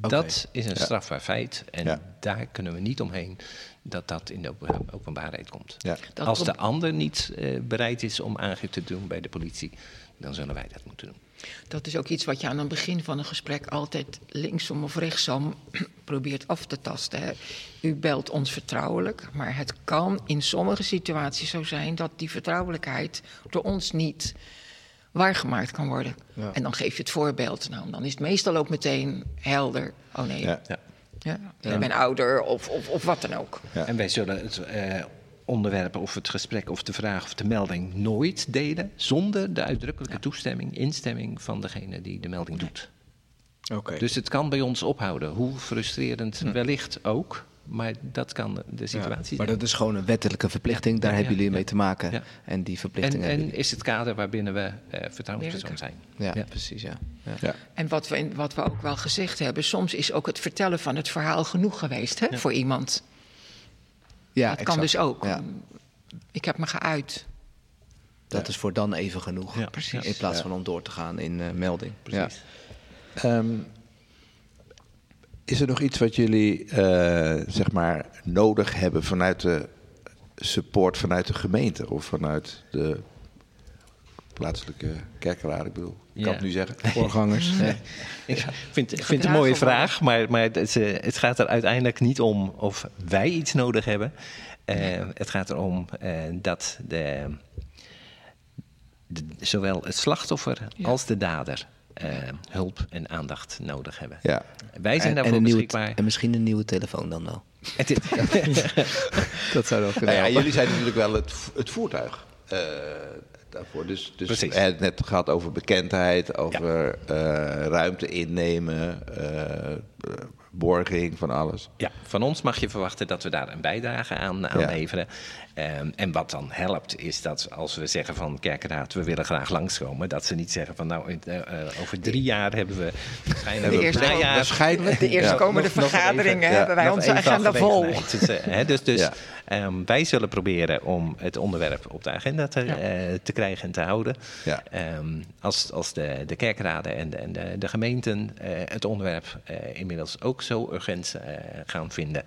S5: Ja.
S4: Dat is een
S2: Ja.
S4: strafbaar feit en
S2: Ja.
S4: daar kunnen we niet omheen dat dat in de open- openbaarheid komt.
S2: Ja.
S4: Als
S5: komt-
S4: de ander niet eh, bereid is om aangifte te doen bij de politie, dan zullen wij dat moeten doen.
S5: Dat is ook iets wat je aan het begin van een gesprek altijd linksom of rechtsom probeert af te tasten. Hè. U belt ons vertrouwelijk, maar het kan in sommige situaties zo zijn dat die vertrouwelijkheid door ons niet waargemaakt kan worden.
S3: Ja.
S5: En dan geef je het voorbeeld. Nou, dan is het meestal ook meteen helder. Oh nee,
S2: Ja.
S4: Ja.
S5: ja, ik ben ouder of, of, of wat dan ook.
S2: Ja.
S4: En wij zullen het eh, onderwerp of het gesprek of de vraag of de melding nooit delen zonder de uitdrukkelijke toestemming, instemming van degene die de melding doet.
S3: Oké.
S4: Dus het kan bij ons ophouden, hoe frustrerend wellicht ook, maar dat kan de
S3: Ja,
S4: situatie
S3: maar
S4: zijn.
S3: dat is gewoon een wettelijke verplichting, daar
S4: Ja,
S3: hebben
S4: ja,
S3: jullie
S4: ja.
S3: mee te maken.
S4: Ja.
S3: En die
S4: En,
S3: hebben
S4: en is het kader waarbinnen we eh vertrouwenspersoon zijn.
S3: Ja,
S4: Ja.
S3: precies, ja. ja.
S2: Ja.
S5: En wat we, in- wat we ook wel gezegd hebben, soms is ook het vertellen van het verhaal genoeg geweest hè, voor iemand.
S3: Ja,
S5: dat kan dus ook.
S3: Ja,
S5: Ik heb me geuit.
S3: dat is voor dan even genoeg.
S4: Ja,
S5: precies.
S3: In plaats
S2: Ja.
S3: van om door te gaan in eh, melding.
S4: Precies.
S2: Ehm, is er nog iets wat jullie eh, zeg maar nodig hebben vanuit de support vanuit de gemeente of vanuit de plaatselijke kerkeraad? Ik bedoel, ik kan het nu zeggen.
S3: Voorgangers. ja.
S4: Ik vind, vind het een mooie vraag, maar, maar het, eh, het gaat er uiteindelijk niet om of wij iets nodig hebben. Eh, Het gaat erom eh, dat de, de- zowel het slachtoffer
S5: Ja.
S4: als de dader eh, hulp en aandacht nodig hebben.
S2: Ja.
S4: Wij zijn
S3: En, en,
S4: daarvoor
S3: een nieuwe,
S4: beschikbaar.
S3: en misschien een nieuwe telefoon dan wel. Dat zou wel kunnen
S2: Nou ja, jullie zijn natuurlijk wel het, het voertuig. eh, daarvoor. Dus, dus
S4: Precies.
S2: we hebben het net gehad over bekendheid, over eh, ruimte innemen, eh, eh, borging van alles.
S4: Ja, van ons mag je verwachten dat we daar een bijdrage aan, aan
S2: Ja.
S4: leveren. Ehm, en wat dan helpt, is dat als we zeggen van kerkenraad, we willen graag langskomen, dat ze niet zeggen van nou, over drie jaar hebben we waarschijnlijk
S5: De eerste-
S4: najaar-
S2: Waarschijnlijk.
S5: De eerstkomende
S4: Nog- nog
S5: vergaderingen
S2: even, ja,
S5: hebben wij onze agenda vol.
S4: hè, dus dus Ehm, wij zullen proberen om het onderwerp op de agenda te,
S5: Ja.
S4: eh, te krijgen en te houden.
S2: Ja.
S4: Ehm, als als de, de kerkraden en de, en de, de gemeenten eh, het onderwerp eh, inmiddels ook zo urgent eh, gaan vinden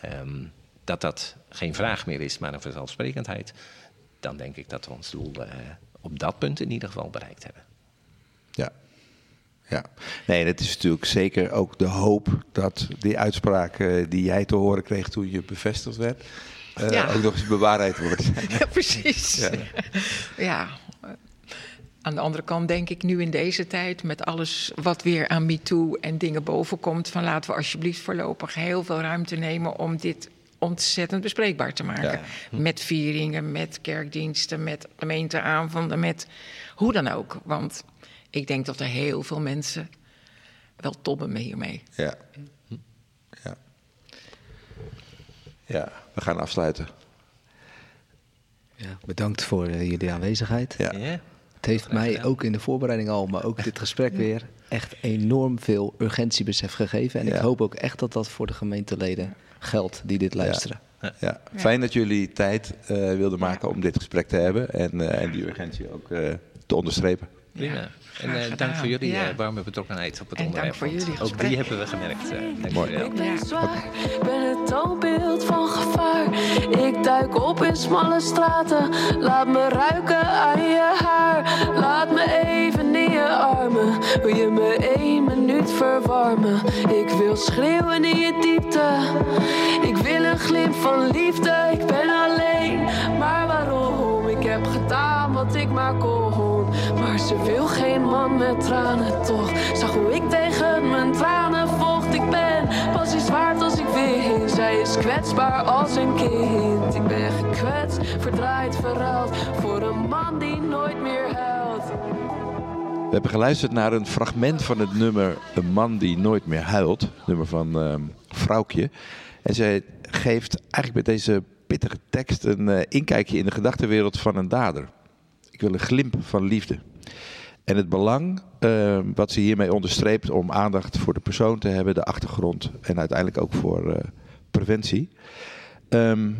S4: ehm, dat dat geen vraag meer is, maar een vanzelfsprekendheid, dan denk ik dat we ons doel eh, op dat punt in ieder geval bereikt hebben.
S2: Ja. Ja, nee, het is natuurlijk zeker ook de hoop dat die uitspraak die jij te horen kreeg toen je bevestigd werd, eh,
S5: Ja.
S2: ook nog eens bewaarheid wordt.
S5: Ja, precies.
S2: Ja.
S5: Ja. Aan de andere kant denk ik nu in deze tijd, met alles wat weer aan MeToo en dingen boven komt, van laten we alsjeblieft voorlopig heel veel ruimte nemen om dit ontzettend bespreekbaar te maken. Met vieringen, met kerkdiensten, met gemeenteavonden, met hoe dan ook. Want ik denk dat er heel veel mensen wel tobben mee hiermee.
S2: Ja. Ja. Ja, we gaan afsluiten.
S3: Ja, bedankt voor eh, jullie aanwezigheid.
S2: Ja.
S4: Ja?
S3: Het heeft mij ook in de voorbereiding al, maar ook dit gesprek weer, echt enorm veel urgentiebesef gegeven. En
S2: Ja.
S3: ik hoop ook echt dat dat voor de gemeenteleden geldt die dit luisteren.
S2: Ja. Fijn dat jullie tijd eh, wilden maken om dit gesprek te hebben en, eh, en die urgentie ook eh, te onderstrepen.
S4: Prima.
S5: Ja,
S4: en eh, dank voor jullie
S5: Ja.
S4: eh, warme betrokkenheid op het
S5: En dank
S4: onderwerp.
S5: voor jullie
S4: Ook die hebben we gemerkt. eh,
S2: Mooi.
S4: wel.
S5: Ja.
S6: zwaar. Ben het toonbeeld van gevaar. Ik duik op in smalle straten. Laat me ruiken aan je haar. Laat me even in je armen. Wil je me één minuut verwarmen? Ik wil schreeuwen in je diepte. Ik wil een glimp van liefde. Ik ben alleen, maar waarom? Gedaan wat ik maar kon. Maar ze wil geen man met tranen toch. Zag hoe ik tegen mijn tranen vocht. Ik ben pas iets waard als ik win. Zij is kwetsbaar als een kind. Ik ben gekwetst, verdraaid, verruild. Voor een man die nooit meer huilt.
S2: We hebben geluisterd naar een fragment van het nummer Een man die nooit meer huilt. Nummer van ehm Vrouwtje. En zij geeft eigenlijk met deze pittige tekst een eh, inkijkje in de gedachtenwereld van een dader. Ik wil een glimp van liefde. En het belang ehm, wat ze hiermee onderstreept om aandacht voor de persoon te hebben, de achtergrond en uiteindelijk ook voor eh, preventie. Ehm,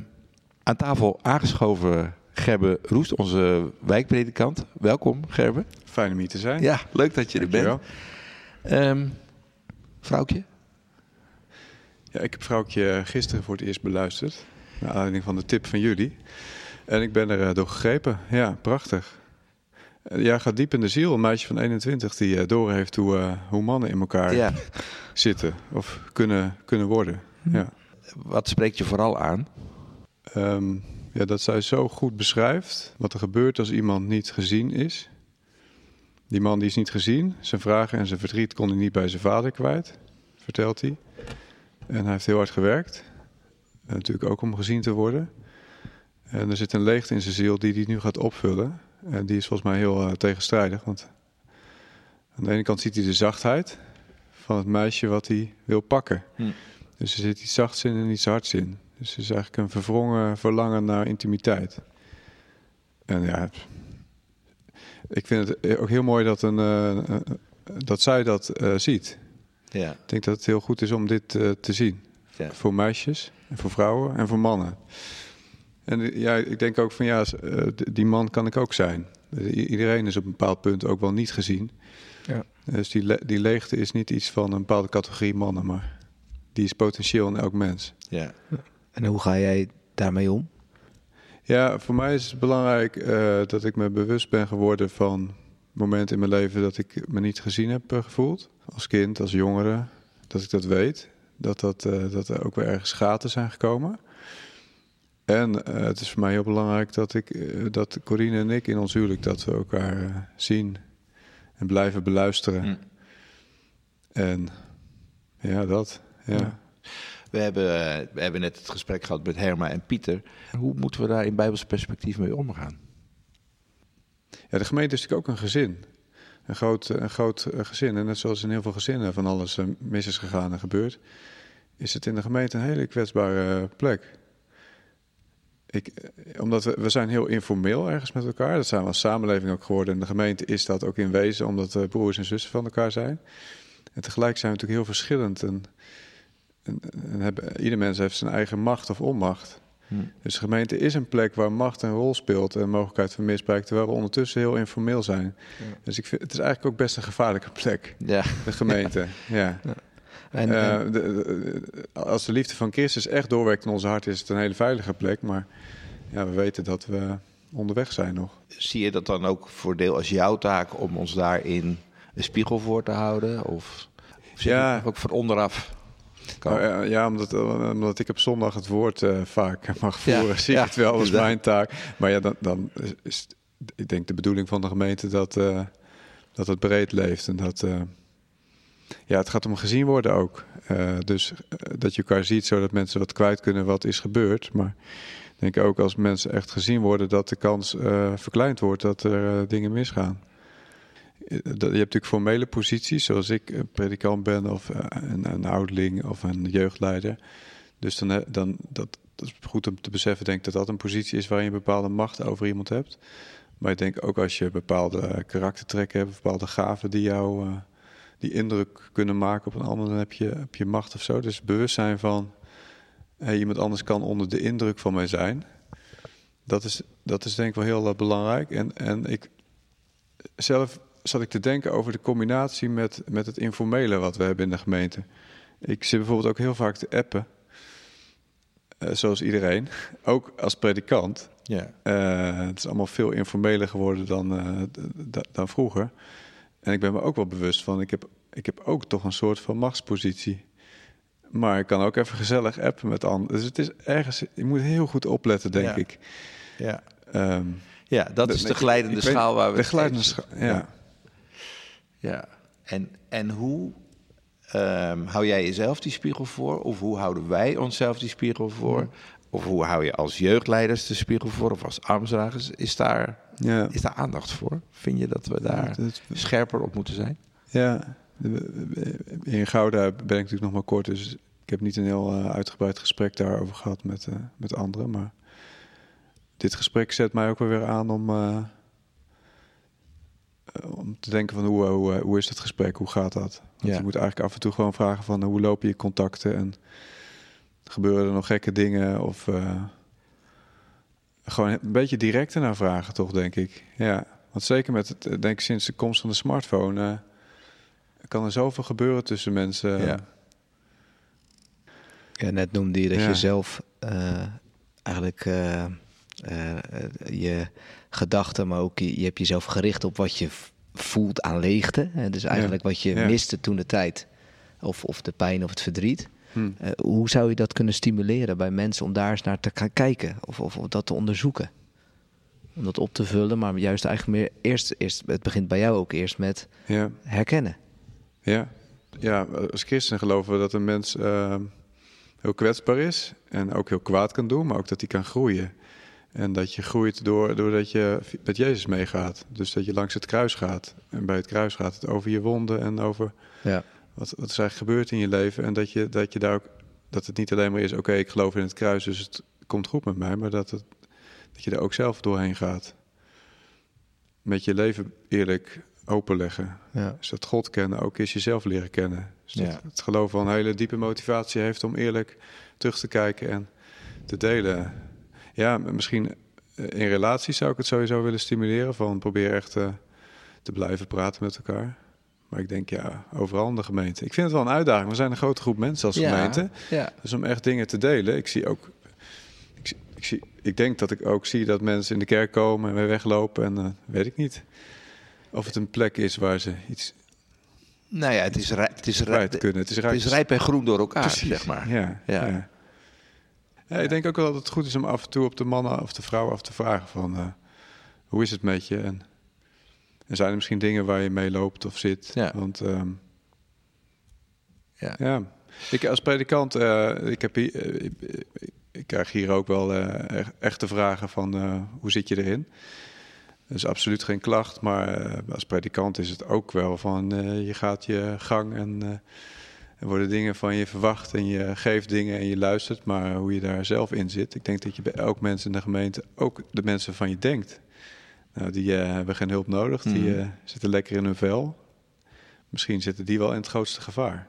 S2: aan tafel aangeschoven Gerbe Roest, onze wijkpredikant. Welkom Gerbe.
S7: Fijn om hier te zijn.
S2: Ja, leuk dat je er bent. Ehm vrouwtje?
S7: Ja, ik heb vrouwtje gisteren voor het eerst beluisterd. Naar aanleiding van de tip van jullie. En ik ben er eh, door gegrepen. Ja, prachtig. Eh, Ja, gaat diep in de ziel. Een meisje van 21 die eh, door heeft hoe, hoe mannen in elkaar
S2: Ja.
S7: zitten. Of kunnen, kunnen worden. Ja.
S2: Wat spreekt je vooral aan?
S7: Ehm, ja, dat zij zo goed beschrijft wat er gebeurt als iemand niet gezien is. Die man die is niet gezien. Zijn vragen en zijn verdriet kon hij niet bij zijn vader kwijt, vertelt hij. En hij heeft heel hard gewerkt. Natuurlijk ook om gezien te worden. En er zit een leegte in zijn ziel die hij nu gaat opvullen. En die is volgens mij heel eh, tegenstrijdig. Want aan de ene kant ziet hij de zachtheid van het meisje wat hij wil pakken.
S2: Hm.
S7: Dus er zit iets zachts in en iets hards in. Dus het is eigenlijk een verwrongen verlangen naar intimiteit. En ja, ik vind het ook heel mooi dat, een, eh, dat zij dat eh, ziet.
S2: Ja.
S7: Ik denk dat het heel goed is om dit te zien.
S2: Ja.
S7: Voor meisjes, en voor vrouwen en voor mannen. En eh, ja, ik denk ook van ja, eh, die man kan ik ook zijn. I- Iedereen is op een bepaald punt ook wel niet gezien.
S3: Ja.
S7: Dus die, le- die leegte is niet iets van een bepaalde categorie mannen, maar die is potentieel in elk mens.
S2: Ja.
S3: En hoe ga jij daarmee om?
S7: Ja, voor mij is het belangrijk eh, dat ik me bewust ben geworden van momenten in mijn leven dat ik me niet gezien heb eh, gevoeld. Als kind, als jongere, dat ik dat weet. Dat, dat, eh, dat er ook weer ergens gaten zijn gekomen. En eh, het is voor mij heel belangrijk dat, ik, eh, dat Corine en ik in ons huwelijk... dat we elkaar zien en blijven beluisteren.
S2: Hm.
S7: En ja, dat. Ja.
S2: We, hebben, we hebben net het gesprek gehad met Herma en Pieter. Hoe moeten we daar in Bijbels perspectief mee omgaan?
S7: Ja, de gemeente is natuurlijk ook een gezin. Een groot, een groot eh, gezin. En net zoals in heel veel gezinnen van alles eh, mis is gegaan en gebeurd, is het in de gemeente een hele kwetsbare plek. Ik, eh, omdat we, we zijn heel informeel ergens met elkaar. Dat zijn we als samenleving ook geworden. En de gemeente is dat ook in wezen, omdat broers en zussen van elkaar zijn. En tegelijk zijn we natuurlijk heel verschillend. En, en, en hebben, ieder mens heeft zijn eigen macht of onmacht. Dus de gemeente is een plek waar macht een rol speelt en mogelijkheid van misbruik, terwijl we ondertussen heel informeel zijn. Dus ik vind, het is eigenlijk ook best een gevaarlijke plek,
S2: Ja.
S7: de gemeente. ja.
S3: En,
S7: Eh,
S3: en-
S7: de- de- als de liefde van Christus echt doorwerkt in onze hart, is het een hele veilige plek. Maar ja, we weten dat we onderweg zijn nog.
S2: Zie je dat dan ook voor deel als jouw taak om ons daarin een spiegel voor te houden? Of,
S7: Ja.
S2: ook van onderaf?
S7: Nou, ja, omdat, omdat ik op zondag het woord eh, vaak mag voeren, zie ik het wel als mijn taak. Maar ja, dan, dan is, is ik denk de bedoeling van de gemeente dat, eh, dat het breed leeft. En dat, eh, ja, het gaat om gezien worden ook. Eh, dus eh, dat je elkaar ziet, zodat mensen wat kwijt kunnen wat is gebeurd. Maar ik denk ook als mensen echt gezien worden, dat de kans eh, verkleind wordt dat er eh, dingen misgaan. Eh, Je hebt natuurlijk formele posities, zoals ik een predikant ben, of eh, een, ouderling of een jeugdleider. Dus dan, dan dat, is goed om te beseffen, denk ik, dat dat een positie is waarin je bepaalde macht over iemand hebt. Maar ik denk ook als je bepaalde eh, karaktertrekken hebt, bepaalde gaven die jou eh, die indruk kunnen maken op een ander, dan heb je, heb je macht of zo. Dus bewustzijn van hey, iemand anders kan onder de indruk van mij zijn. Dat is, dat is denk ik wel heel eh, belangrijk. En, en ik zelf zat ik te denken over de combinatie met, met het informele wat we hebben in de gemeente. Ik zit bijvoorbeeld ook heel vaak te appen. eh, zoals iedereen. Ook als predikant.
S2: Ja.
S7: Eh, het is allemaal veel informeler geworden dan, eh, dan vroeger. En ik ben me ook wel bewust van, ik heb, ik heb ook toch een soort van machtspositie. Maar ik kan ook even gezellig appen met anderen. Dus het is ergens, je moet heel goed opletten, denk
S2: Ja.
S7: ik.
S2: Ja.
S7: Ehm,
S2: ja, dat is de glijdende
S7: ik
S2: schaal waar we
S7: De glijdende schaal, ja.
S2: Ja. En, en hoe ehm, hou jij jezelf die spiegel voor? Of hoe houden wij onszelf die spiegel voor? Of hoe hou je als jeugdleiders de spiegel voor? Of als armsdragers? Is daar,
S7: Ja.
S2: is daar aandacht voor? Vind je dat we daar
S7: dat-
S2: scherper op moeten zijn?
S7: Ja, in Gouda ben ik natuurlijk nog maar kort, dus ik heb niet een heel eh, uitgebreid gesprek daarover gehad met, eh, met anderen. Maar dit gesprek zet mij ook wel weer aan om, eh, om te denken van hoe, hoe, hoe is dat gesprek, hoe gaat dat? Want
S2: Ja.
S7: je moet eigenlijk af en toe gewoon vragen van hoe lopen je contacten en gebeuren er nog gekke dingen of eh, gewoon een beetje directer naar vragen toch, denk ik. Ja, want zeker met het, eh, denk ik sinds de komst van de smartphone... eh, kan er zoveel gebeuren tussen mensen.
S2: Ja.
S3: Ja, net noemde je dat
S7: Ja.
S3: je zelf eh, eigenlijk eh, eh, je gedachten, maar ook je, je hebt jezelf gericht op wat je voelt aan leegte. Hè? Dus eigenlijk wat je
S7: Ja.
S3: miste toen de tijd. Of, of de pijn of het verdriet.
S7: Hm.
S3: Eh, hoe zou je dat kunnen stimuleren bij mensen om daar eens naar te gaan kijken? Of, of, of dat te onderzoeken? Om dat op te vullen, maar juist eigenlijk meer eerst, eerst, het begint bij jou ook eerst met
S7: Ja,
S3: herkennen.
S7: ja. ja, als christen geloven we dat een mens eh, heel kwetsbaar is en ook heel kwaad kan doen, maar ook dat hij kan groeien. En dat je groeit door, doordat je met Jezus meegaat. Dus dat je langs het kruis gaat. En bij het kruis gaat het over je wonden en over
S3: Ja.
S7: wat, wat is eigenlijk gebeurd in je leven. En dat je, dat je daar ook, dat het niet alleen maar is, oké, ik geloof in het kruis, dus het komt goed met mij. Maar dat, het, dat je er ook zelf doorheen gaat. Met je leven eerlijk openleggen.
S3: Ja.
S7: Dus dat God kennen ook is jezelf leren kennen. Dus dat
S2: Ja.
S7: het geloof wel een hele diepe motivatie heeft om eerlijk terug te kijken en te delen. Ja, misschien eh, in relaties zou ik het sowieso willen stimuleren. Van probeer echt eh, te blijven praten met elkaar. Maar ik denk ja, overal in de gemeente. Ik vind het wel een uitdaging. We zijn een grote groep mensen als gemeente.
S2: Ja.
S7: Dus om echt dingen te delen. Ik zie ook. Ik, zie, ik, zie, ik denk dat ik ook zie dat mensen in de kerk komen en weer weglopen. En eh, weet ik niet. Of het een plek is waar ze iets
S2: Nou ja, het is, rij, het is, rij,
S7: kwijt kunnen. Het is,
S2: het
S7: rijk-
S2: is rijp en groen door elkaar,
S7: Precies,
S2: zeg maar.
S7: Ja,
S2: Ja.
S7: ja. Ja, ik denk ook wel dat het goed is om af en toe op de mannen of de vrouwen af te vragen van... eh, hoe is het met je? En, en zijn er misschien dingen waar je mee loopt of zit?
S2: Ja.
S7: Want ehm,
S2: Ja.
S7: ja, ik als predikant, eh, ik, heb hier, eh, ik, ik krijg hier ook wel echt- echte vragen van hoe zit je erin? Dat is absoluut geen klacht, maar als predikant is het ook wel van je gaat je gang en er worden dingen van je verwacht en je geeft dingen en je luistert, maar hoe je daar zelf in zit. Ik denk dat je bij elk mens in de gemeente ook de mensen van je denkt. Nou, die eh, hebben geen hulp nodig, die
S2: Mhm.
S7: eh, zitten lekker in hun vel. Misschien zitten die wel in het grootste gevaar.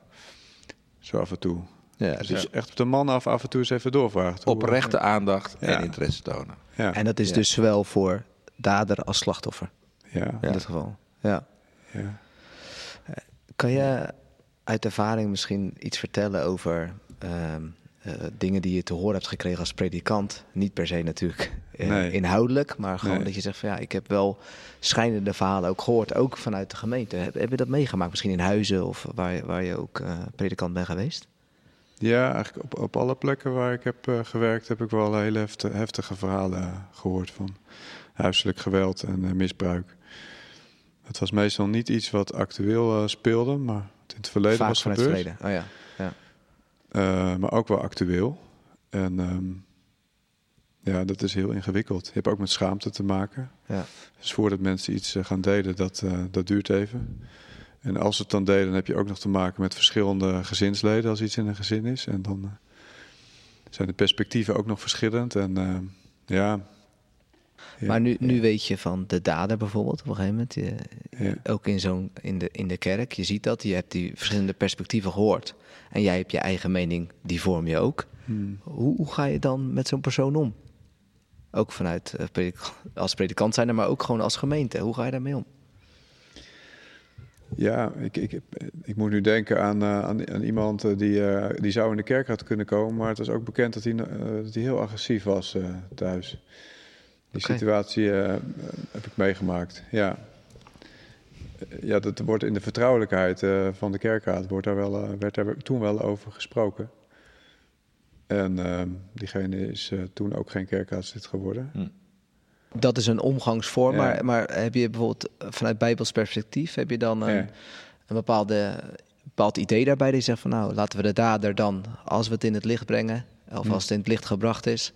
S7: Zo af en toe.
S2: Ja,
S7: Dus
S2: dus
S7: echt op de man af af en toe eens even doorvraagt.
S2: Oprechte aandacht
S7: Ja.
S2: en interesse tonen.
S7: Ja,
S3: En dat is
S2: Ja.
S3: dus zowel voor dader als slachtoffer.
S7: ja,
S3: In
S2: Ja.
S3: dit geval. Ja.
S7: ja.
S3: Kan je uit ervaring misschien iets vertellen over ehm, eh, dingen die je te horen hebt gekregen als predikant? Niet per se natuurlijk eh,
S7: Nee.
S3: inhoudelijk, maar gewoon
S7: Nee.
S3: dat je zegt van ja, ik heb wel schijnende verhalen ook gehoord, ook vanuit de gemeente. Heb, heb je dat meegemaakt? Misschien in huizen of waar, je- waar je ook eh, predikant bent geweest?
S7: Ja, eigenlijk op, op alle plekken waar ik heb gewerkt heb ik wel hele hefte- heftige verhalen eh, gehoord van huiselijk geweld en misbruik. Het was meestal niet iets wat actueel speelde, maar in het verleden
S3: Vaak
S7: was
S3: vanuit het
S7: gebeurd.
S3: verleden. Oh ja.
S7: Eh, maar ook wel actueel. En ehm, ja, dat is heel ingewikkeld. Je hebt ook met schaamte te maken.
S3: Ja.
S7: Dus voordat mensen iets eh, gaan delen, dat, eh, dat duurt even. En als ze het dan delen, dan heb je ook nog te maken met verschillende gezinsleden als iets in een gezin is. En dan zijn de perspectieven ook nog verschillend. En ja. Ja.
S3: Maar nu, nu weet je van de dader bijvoorbeeld op een gegeven moment. Je,
S7: Ja.
S3: Ook in, zo'n, in, de, in de kerk. Je ziet dat, je hebt die verschillende perspectieven gehoord. En jij hebt je eigen mening, die vorm je ook.
S7: Hmm.
S3: Hoe, hoe ga je dan met zo'n persoon om? Ook vanuit eh, als predikant zijn, maar ook gewoon als gemeente. Hoe ga je daarmee om?
S7: Ja, ik, ik, ik moet nu denken aan, eh, aan, aan iemand eh, die, eh, die zou in de kerk had kunnen komen, maar het was ook bekend dat hij, eh, dat hij heel agressief was eh, thuis. Die situatie eh, heb ik meegemaakt, ja. Ja, dat wordt in de vertrouwelijkheid eh, van de kerkraad wordt daar wel, eh, werd daar toen wel over gesproken. En eh, diegene is eh, toen ook geen kerkraadslid geworden.
S3: Dat is een omgangsvorm,
S7: Ja.
S3: maar, maar heb je bijvoorbeeld vanuit Bijbels perspectief, heb je dan een,
S7: Ja.
S3: een bepaalde, bepaald idee daarbij die zegt van nou, laten we de dader dan, als we het in het licht brengen, of
S7: Hm.
S3: als het in het licht gebracht is,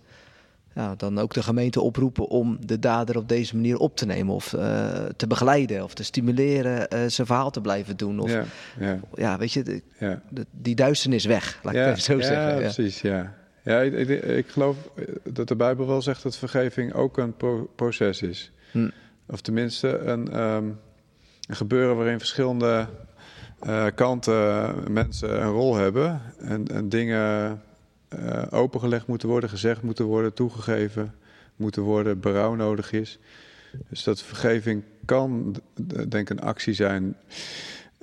S3: nou, dan ook de gemeente oproepen om de dader op deze manier op te nemen of eh, te begeleiden of te stimuleren eh, zijn verhaal te blijven doen. Of ja,
S7: Ja, ja,
S3: weet je, de-
S7: ja.
S3: de- die duisternis weg, laat ik het even zo
S7: ja,
S3: zeggen. Ja.
S7: precies, ja. Ja, ik, ik, ik geloof dat de Bijbel wel zegt dat vergeving ook een pro- proces is.
S3: Hm.
S7: Of tenminste een, ehm, een gebeuren waarin verschillende eh, kanten mensen een rol hebben. En, en dingen eh, opengelegd moeten worden, gezegd moeten worden, toegegeven moeten worden, berouw nodig is. Dus dat vergeving kan, denk ik, een actie zijn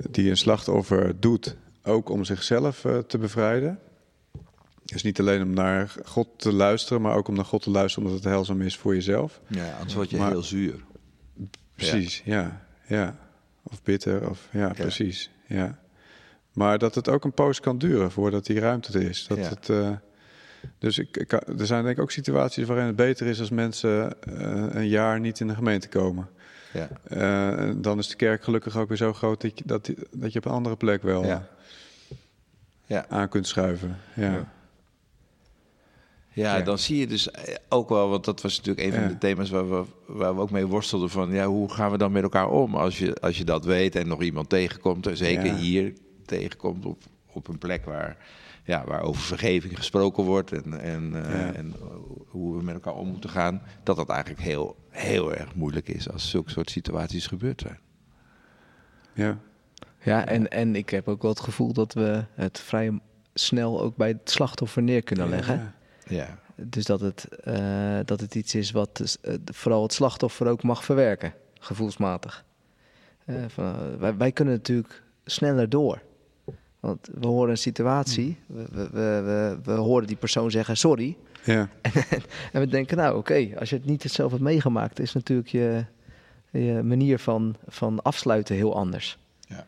S7: die een slachtoffer doet, ook om zichzelf eh, te bevrijden. Dus niet alleen om naar God te luisteren, maar ook om naar God te luisteren omdat het heilzaam is voor jezelf.
S2: Ja, anders word je
S7: Maar-
S2: heel zuur.
S7: Precies, ja. ja. Of bitter, of ja, precies. Ja. Maar dat het ook een poos kan duren voordat die ruimte er is. Dat
S2: Ja.
S7: het, eh, dus ik, ik er zijn denk ik ook situaties waarin het beter is als mensen eh, een jaar niet in de gemeente komen.
S2: Ja.
S7: Eh, dan is de kerk gelukkig ook weer zo groot dat je, dat, dat je op een andere plek wel
S2: Ja. Ja.
S7: aan kunt schuiven. Ja.
S2: Ja. Dan zie je dus ook wel, want dat was natuurlijk een van de thema's waar we, waar we ook mee worstelden van, ja, hoe gaan we dan met elkaar om als je, als je dat weet en nog iemand tegenkomt, en zeker hier tegenkomt op, op een plek waar, ja, waar over vergeving gesproken wordt en, en, eh,
S7: Ja.
S2: en hoe we met elkaar om moeten gaan, dat dat eigenlijk heel, heel erg moeilijk is als zulke soort situaties gebeurd zijn.
S7: Ja.
S3: Ja, en, en ik heb ook wel het gevoel dat we het vrij snel ook bij het slachtoffer neer kunnen leggen.
S7: Ja.
S2: Ja,
S3: Dus dat het, eh, dat het iets is wat eh, vooral het slachtoffer ook mag verwerken, gevoelsmatig. Eh, van, eh, wij, wij kunnen natuurlijk sneller door. Want we horen een situatie, we, we, we, we, we horen die persoon zeggen sorry.
S7: Ja.
S3: En we denken, nou oké, als je het niet zelf hebt meegemaakt, is natuurlijk je, je manier van, van afsluiten heel anders.
S2: Ja.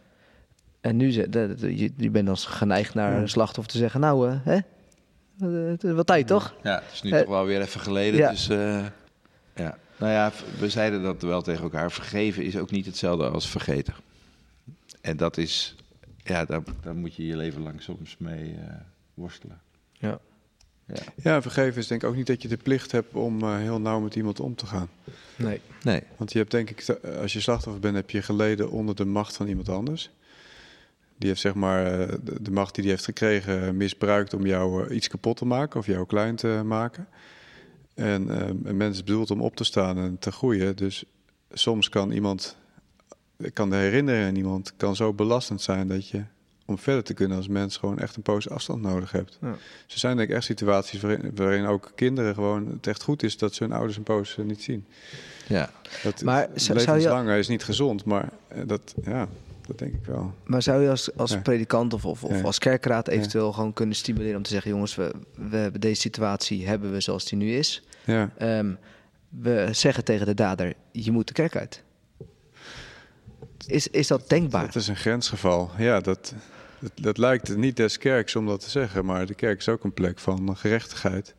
S3: En nu je, je bent dan geneigd naar een slachtoffer te zeggen, nou eh, hè, het is wat tijd toch?
S2: Ja, het is nu
S3: Eh,
S2: toch wel weer even geleden.
S3: ja.
S2: Dus, eh, ja. Nou ja, we zeiden dat wel tegen elkaar. Vergeven is ook niet hetzelfde als vergeten. En dat is, ja, daar, daar moet je je leven lang soms mee eh, worstelen.
S3: Ja.
S7: Ja, vergeven is denk ik ook niet dat je de plicht hebt om eh, heel nauw met iemand om te gaan.
S3: Nee.
S2: Nee.
S7: Want je hebt denk ik, als je slachtoffer bent, heb je geleden onder de macht van iemand anders. Die heeft zeg maar eh, de, macht die hij heeft gekregen misbruikt om jou iets kapot te maken of jou klein te maken. En eh, een mens is bedoeld om op te staan en te groeien. Dus soms kan iemand, kan de herinnering aan iemand kan zo belastend zijn dat je om verder te kunnen als mens gewoon echt een poos afstand nodig hebt.
S3: Ja.
S7: Dus er zijn denk ik echt situaties waarin, waarin ook kinderen gewoon het echt goed is dat ze hun ouders een poos eh, niet zien.
S2: Ja.
S7: Dat
S3: Maar zou je-
S7: levenslang is niet gezond, maar eh, dat, ja, dat denk ik wel.
S3: Maar zou je als, als
S7: Ja.
S3: predikant of, of, of
S7: Ja.
S3: als kerkraad eventueel gewoon kunnen stimuleren om te zeggen: jongens, we, we hebben deze situatie hebben we zoals die nu is.
S7: Ja,
S3: Ehm, we zeggen tegen de dader: je moet de kerk uit. Is, is dat denkbaar?
S7: dat is een grensgeval. Ja, dat, dat, dat lijkt niet des kerks om dat te zeggen, maar de kerk is ook een plek van gerechtigheid.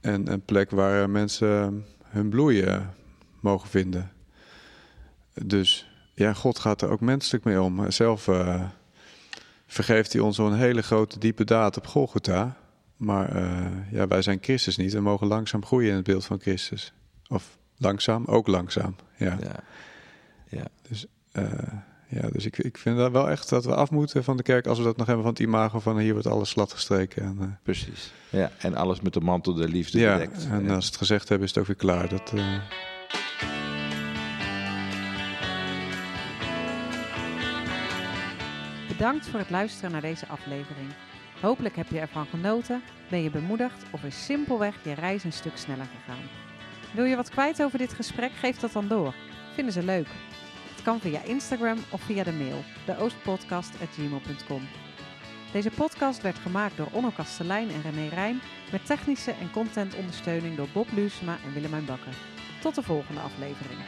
S7: En een plek waar mensen hun bloeien mogen vinden. Dus ja, God gaat er ook menselijk mee om. Zelf eh, vergeeft hij ons zo'n hele grote diepe daad op Golgotha. Maar eh, ja, wij zijn Christus niet en mogen langzaam groeien in het beeld van Christus. Of langzaam, ook langzaam. Ja.
S2: Ja. Ja.
S7: Dus, eh, ja, dus ik, ik vind dat wel echt dat we af moeten van de kerk als we dat nog hebben van het imago van hier wordt alles slat gestreken. En, eh,
S2: Precies. Ja, en alles met de mantel der liefde
S7: ja,
S2: bedekt.
S7: en
S2: Ja.
S7: als we het gezegd hebben is het ook weer klaar. Dat, eh,
S1: Bedankt voor het luisteren naar deze aflevering. Hopelijk heb je ervan genoten, ben je bemoedigd of is simpelweg je reis een stuk sneller gegaan. Wil je wat kwijt over dit gesprek? Geef dat dan door. Vinden ze leuk? Het kan via Instagram of via de mail, deoostpodcast.gmail.com. Deze podcast werd gemaakt door Onno Kastelein en René Rijn met technische en contentondersteuning door Bob Luusema en Willemijn Bakker. Tot de volgende aflevering.